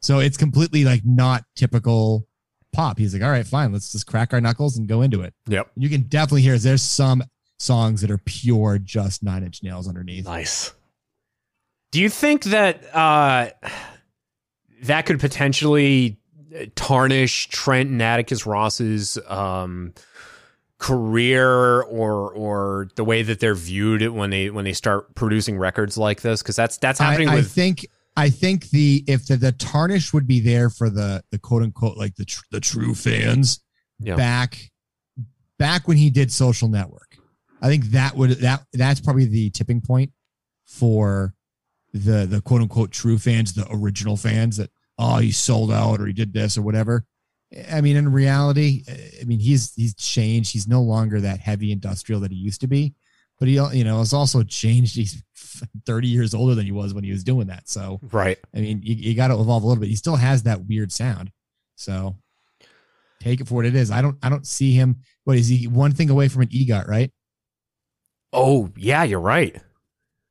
So it's completely like not typical pop. He's like, all right, fine, let's just crack our knuckles and go into it. Yep. You can definitely hear there's some songs that are pure just nine inch nails underneath. Nice. Do you think that uh that could potentially tarnish Trent and Atticus Ross's um career or or the way that they're viewed when they when they start producing records like this because that's that's happening I, I think I think the if the, the tarnish would be there for the the quote unquote like the tr- the true fans Yeah. back back when he did Social Network. I think that would that that's probably the tipping point for the the quote unquote true fans, the original fans that oh he sold out or he did this or whatever. I mean, in reality, I mean he's he's changed. He's no longer that heavy industrial that he used to be, but he you know has also changed. He's 30 years older than he was when he was doing that. So right. I mean, you, you got to evolve a little bit. He still has that weird sound. So take it for what it is. I don't I don't see him. What is he? One thing away from an EGOT, right? Oh yeah, you're right.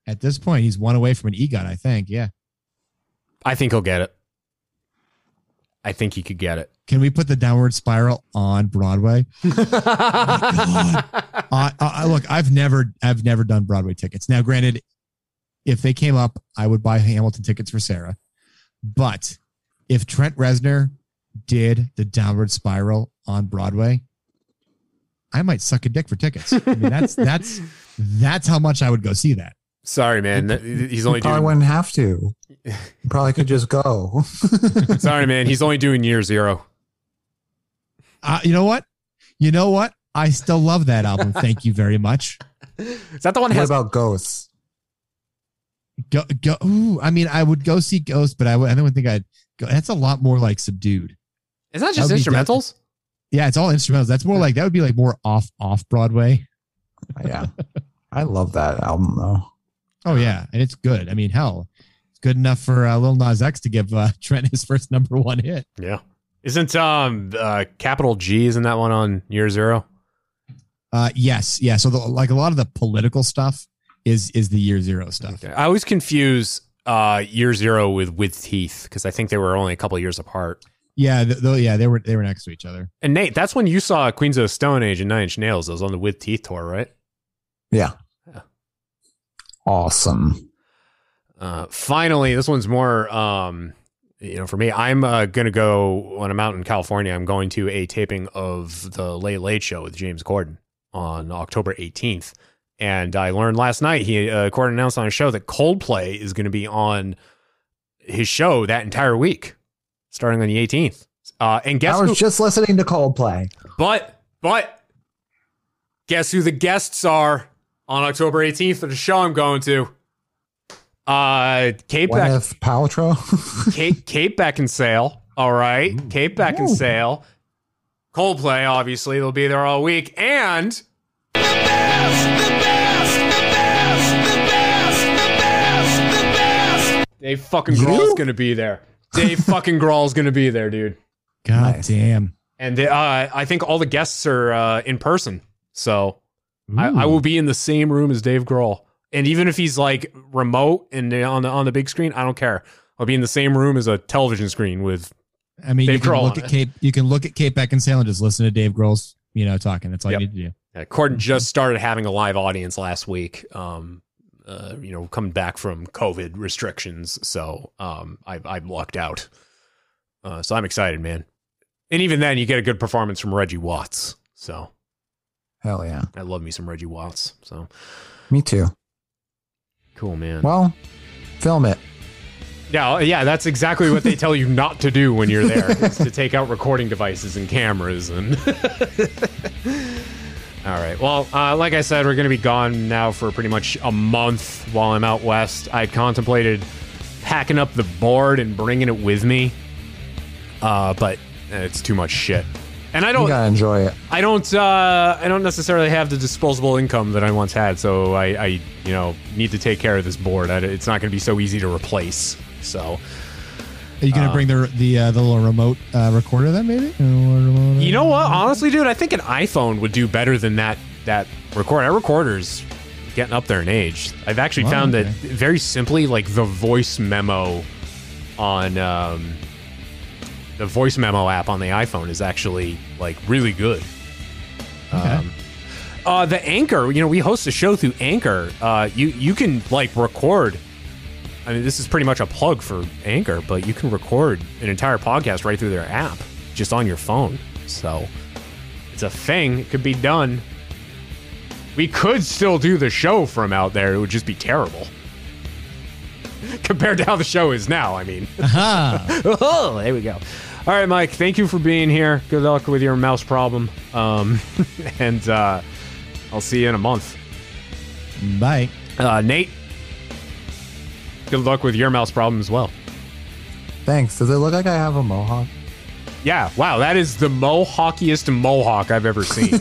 At this point, he's one away from an EGOT. I think. Yeah. I think he'll get it. I think he could get it. Can we put the downward spiral on Broadway? Uh, uh, look, I've never, I've never done Broadway tickets. Now, granted, if they came up, I would buy Hamilton tickets for Sarah. But if Trent Reznor did the Downward Spiral on Broadway, I might suck a dick for tickets. I mean, that's that's that's how much I would go see that. Sorry, man. He's only You probably doing. wouldn't have to. You probably could just go. Sorry, man. He's only doing year zero. Uh, you know what? You know what? I still love that album. Thank you very much. Is that the one what has? about ghosts? Go go. Ooh, I mean, I would go see Ghost, but I would. I don't think I'd go. That's a lot more like subdued. Is that That just would be instrumentals? Yeah, it's all instrumentals. That's more like that would be like more off off Broadway. Yeah. I love that album though. Oh yeah, and it's good. I mean, hell, it's good enough for uh, Lil Nas X to give uh, Trent his first number one hit. Yeah. Isn't um uh capital G isn't that one on year zero? Uh, yes, yeah. So the, like a lot of the political stuff is is the year zero stuff. I always confuse uh year zero with with teeth because I think they were only a couple years apart. Yeah, th- though. Yeah, they were they were next to each other. And Nate, that's when you saw Queens of the Stone Age and Nine Inch Nails. Those on the with teeth tour, right? Yeah. Awesome. Uh, finally, this one's more, um, you know, for me. I'm uh, going to go when I'm out in California. I'm going to a taping of the Late Late Show with James Corden on October 18th. And I learned last night he uh, Corden announced on a show that Coldplay is going to be on his show that entire week, starting on the 18th. Uh, and guess I was who? just listening to Coldplay. But but guess who the guests are on October 18th for the show I'm going to? Uh Kate Beck Gwyneth Paltrow. Kate Kate Beckinsale. All right. Kate Beckinsale. Coldplay, obviously, they'll be there all week. And Dave fucking Grohl's gonna be there. Dave fucking Grohl's gonna be there, dude. God Nice. damn. And uh, I think all the guests are uh, in person. So I, I will be in the same room as Dave Grohl. And even if he's like remote and on the on the big screen, I don't care. I'll be in the same room as a television screen with I mean, Dave you can Grohl look at. Kate. You can look at Kate Beckinsale and just listen to Dave Grohl's, you know, talking. That's all Yep. you need to do. Uh, Corden just started having a live audience last week. Um, uh, you know, coming back from COVID restrictions, so um, I I lucked out. Uh, so I'm excited, man. And even then, you get a good performance from Reggie Watts. So Hell yeah. I love me some Reggie Watts. So Me too. cool, man. Well, film it. Yeah, yeah, that's exactly what they tell you not to do when you're there, is to take out recording devices and cameras and All right. Well, uh, like I said, we're going to be gone now for pretty much a month while I'm out west. I contemplated packing up the board and bringing it with me, uh, but it's too much shit. And I don't, gotta enjoy it. I don't, uh, I don't necessarily have the disposable income that I once had, so I, I you know, need to take care of this board. I, it's not going to be so easy to replace. So, Are you going to Uh, bring the the uh, the little remote uh, recorder then maybe? You know what? Honestly, dude, I think an iPhone would do better than that that recorder. That recorder's getting up there in age. I've actually Wow, found okay. that very simply, like the voice memo on um, the voice memo app on the iPhone is actually like really good. Um, uh, the Anchor, you know, we host a show through Anchor. Uh, you you can like record. I mean, this is pretty much a plug for Anchor, but you can record an entire podcast right through their app, just on your phone. So it's a thing. It could be done. We could still do the show from out there. It would just be terrible compared to how the show is now. I mean, Aha. oh, there we go. All right, Mike. Thank you for being here. Good luck with your mouse problem. Um, and uh, I'll see you in a month. Bye. Uh, Nate. Good luck with your mouse problem as well. Thanks. Does it look like I have a mohawk? Yeah. Wow. That is the mohawkiest mohawk I've ever seen.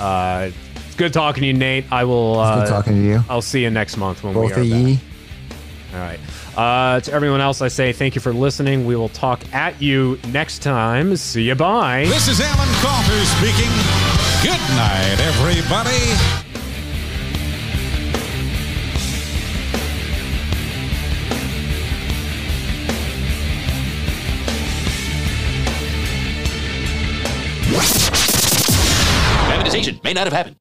uh, it's good talking to you, Nate. I will. It's Uh, good talking to you. I'll see you next month when Both we are of back. ye. All right. Uh, to everyone else, I say thank you for listening. We will talk at you next time. See you. Bye. This is Alan Coulter speaking. Good night, everybody. Privatization may not have happened.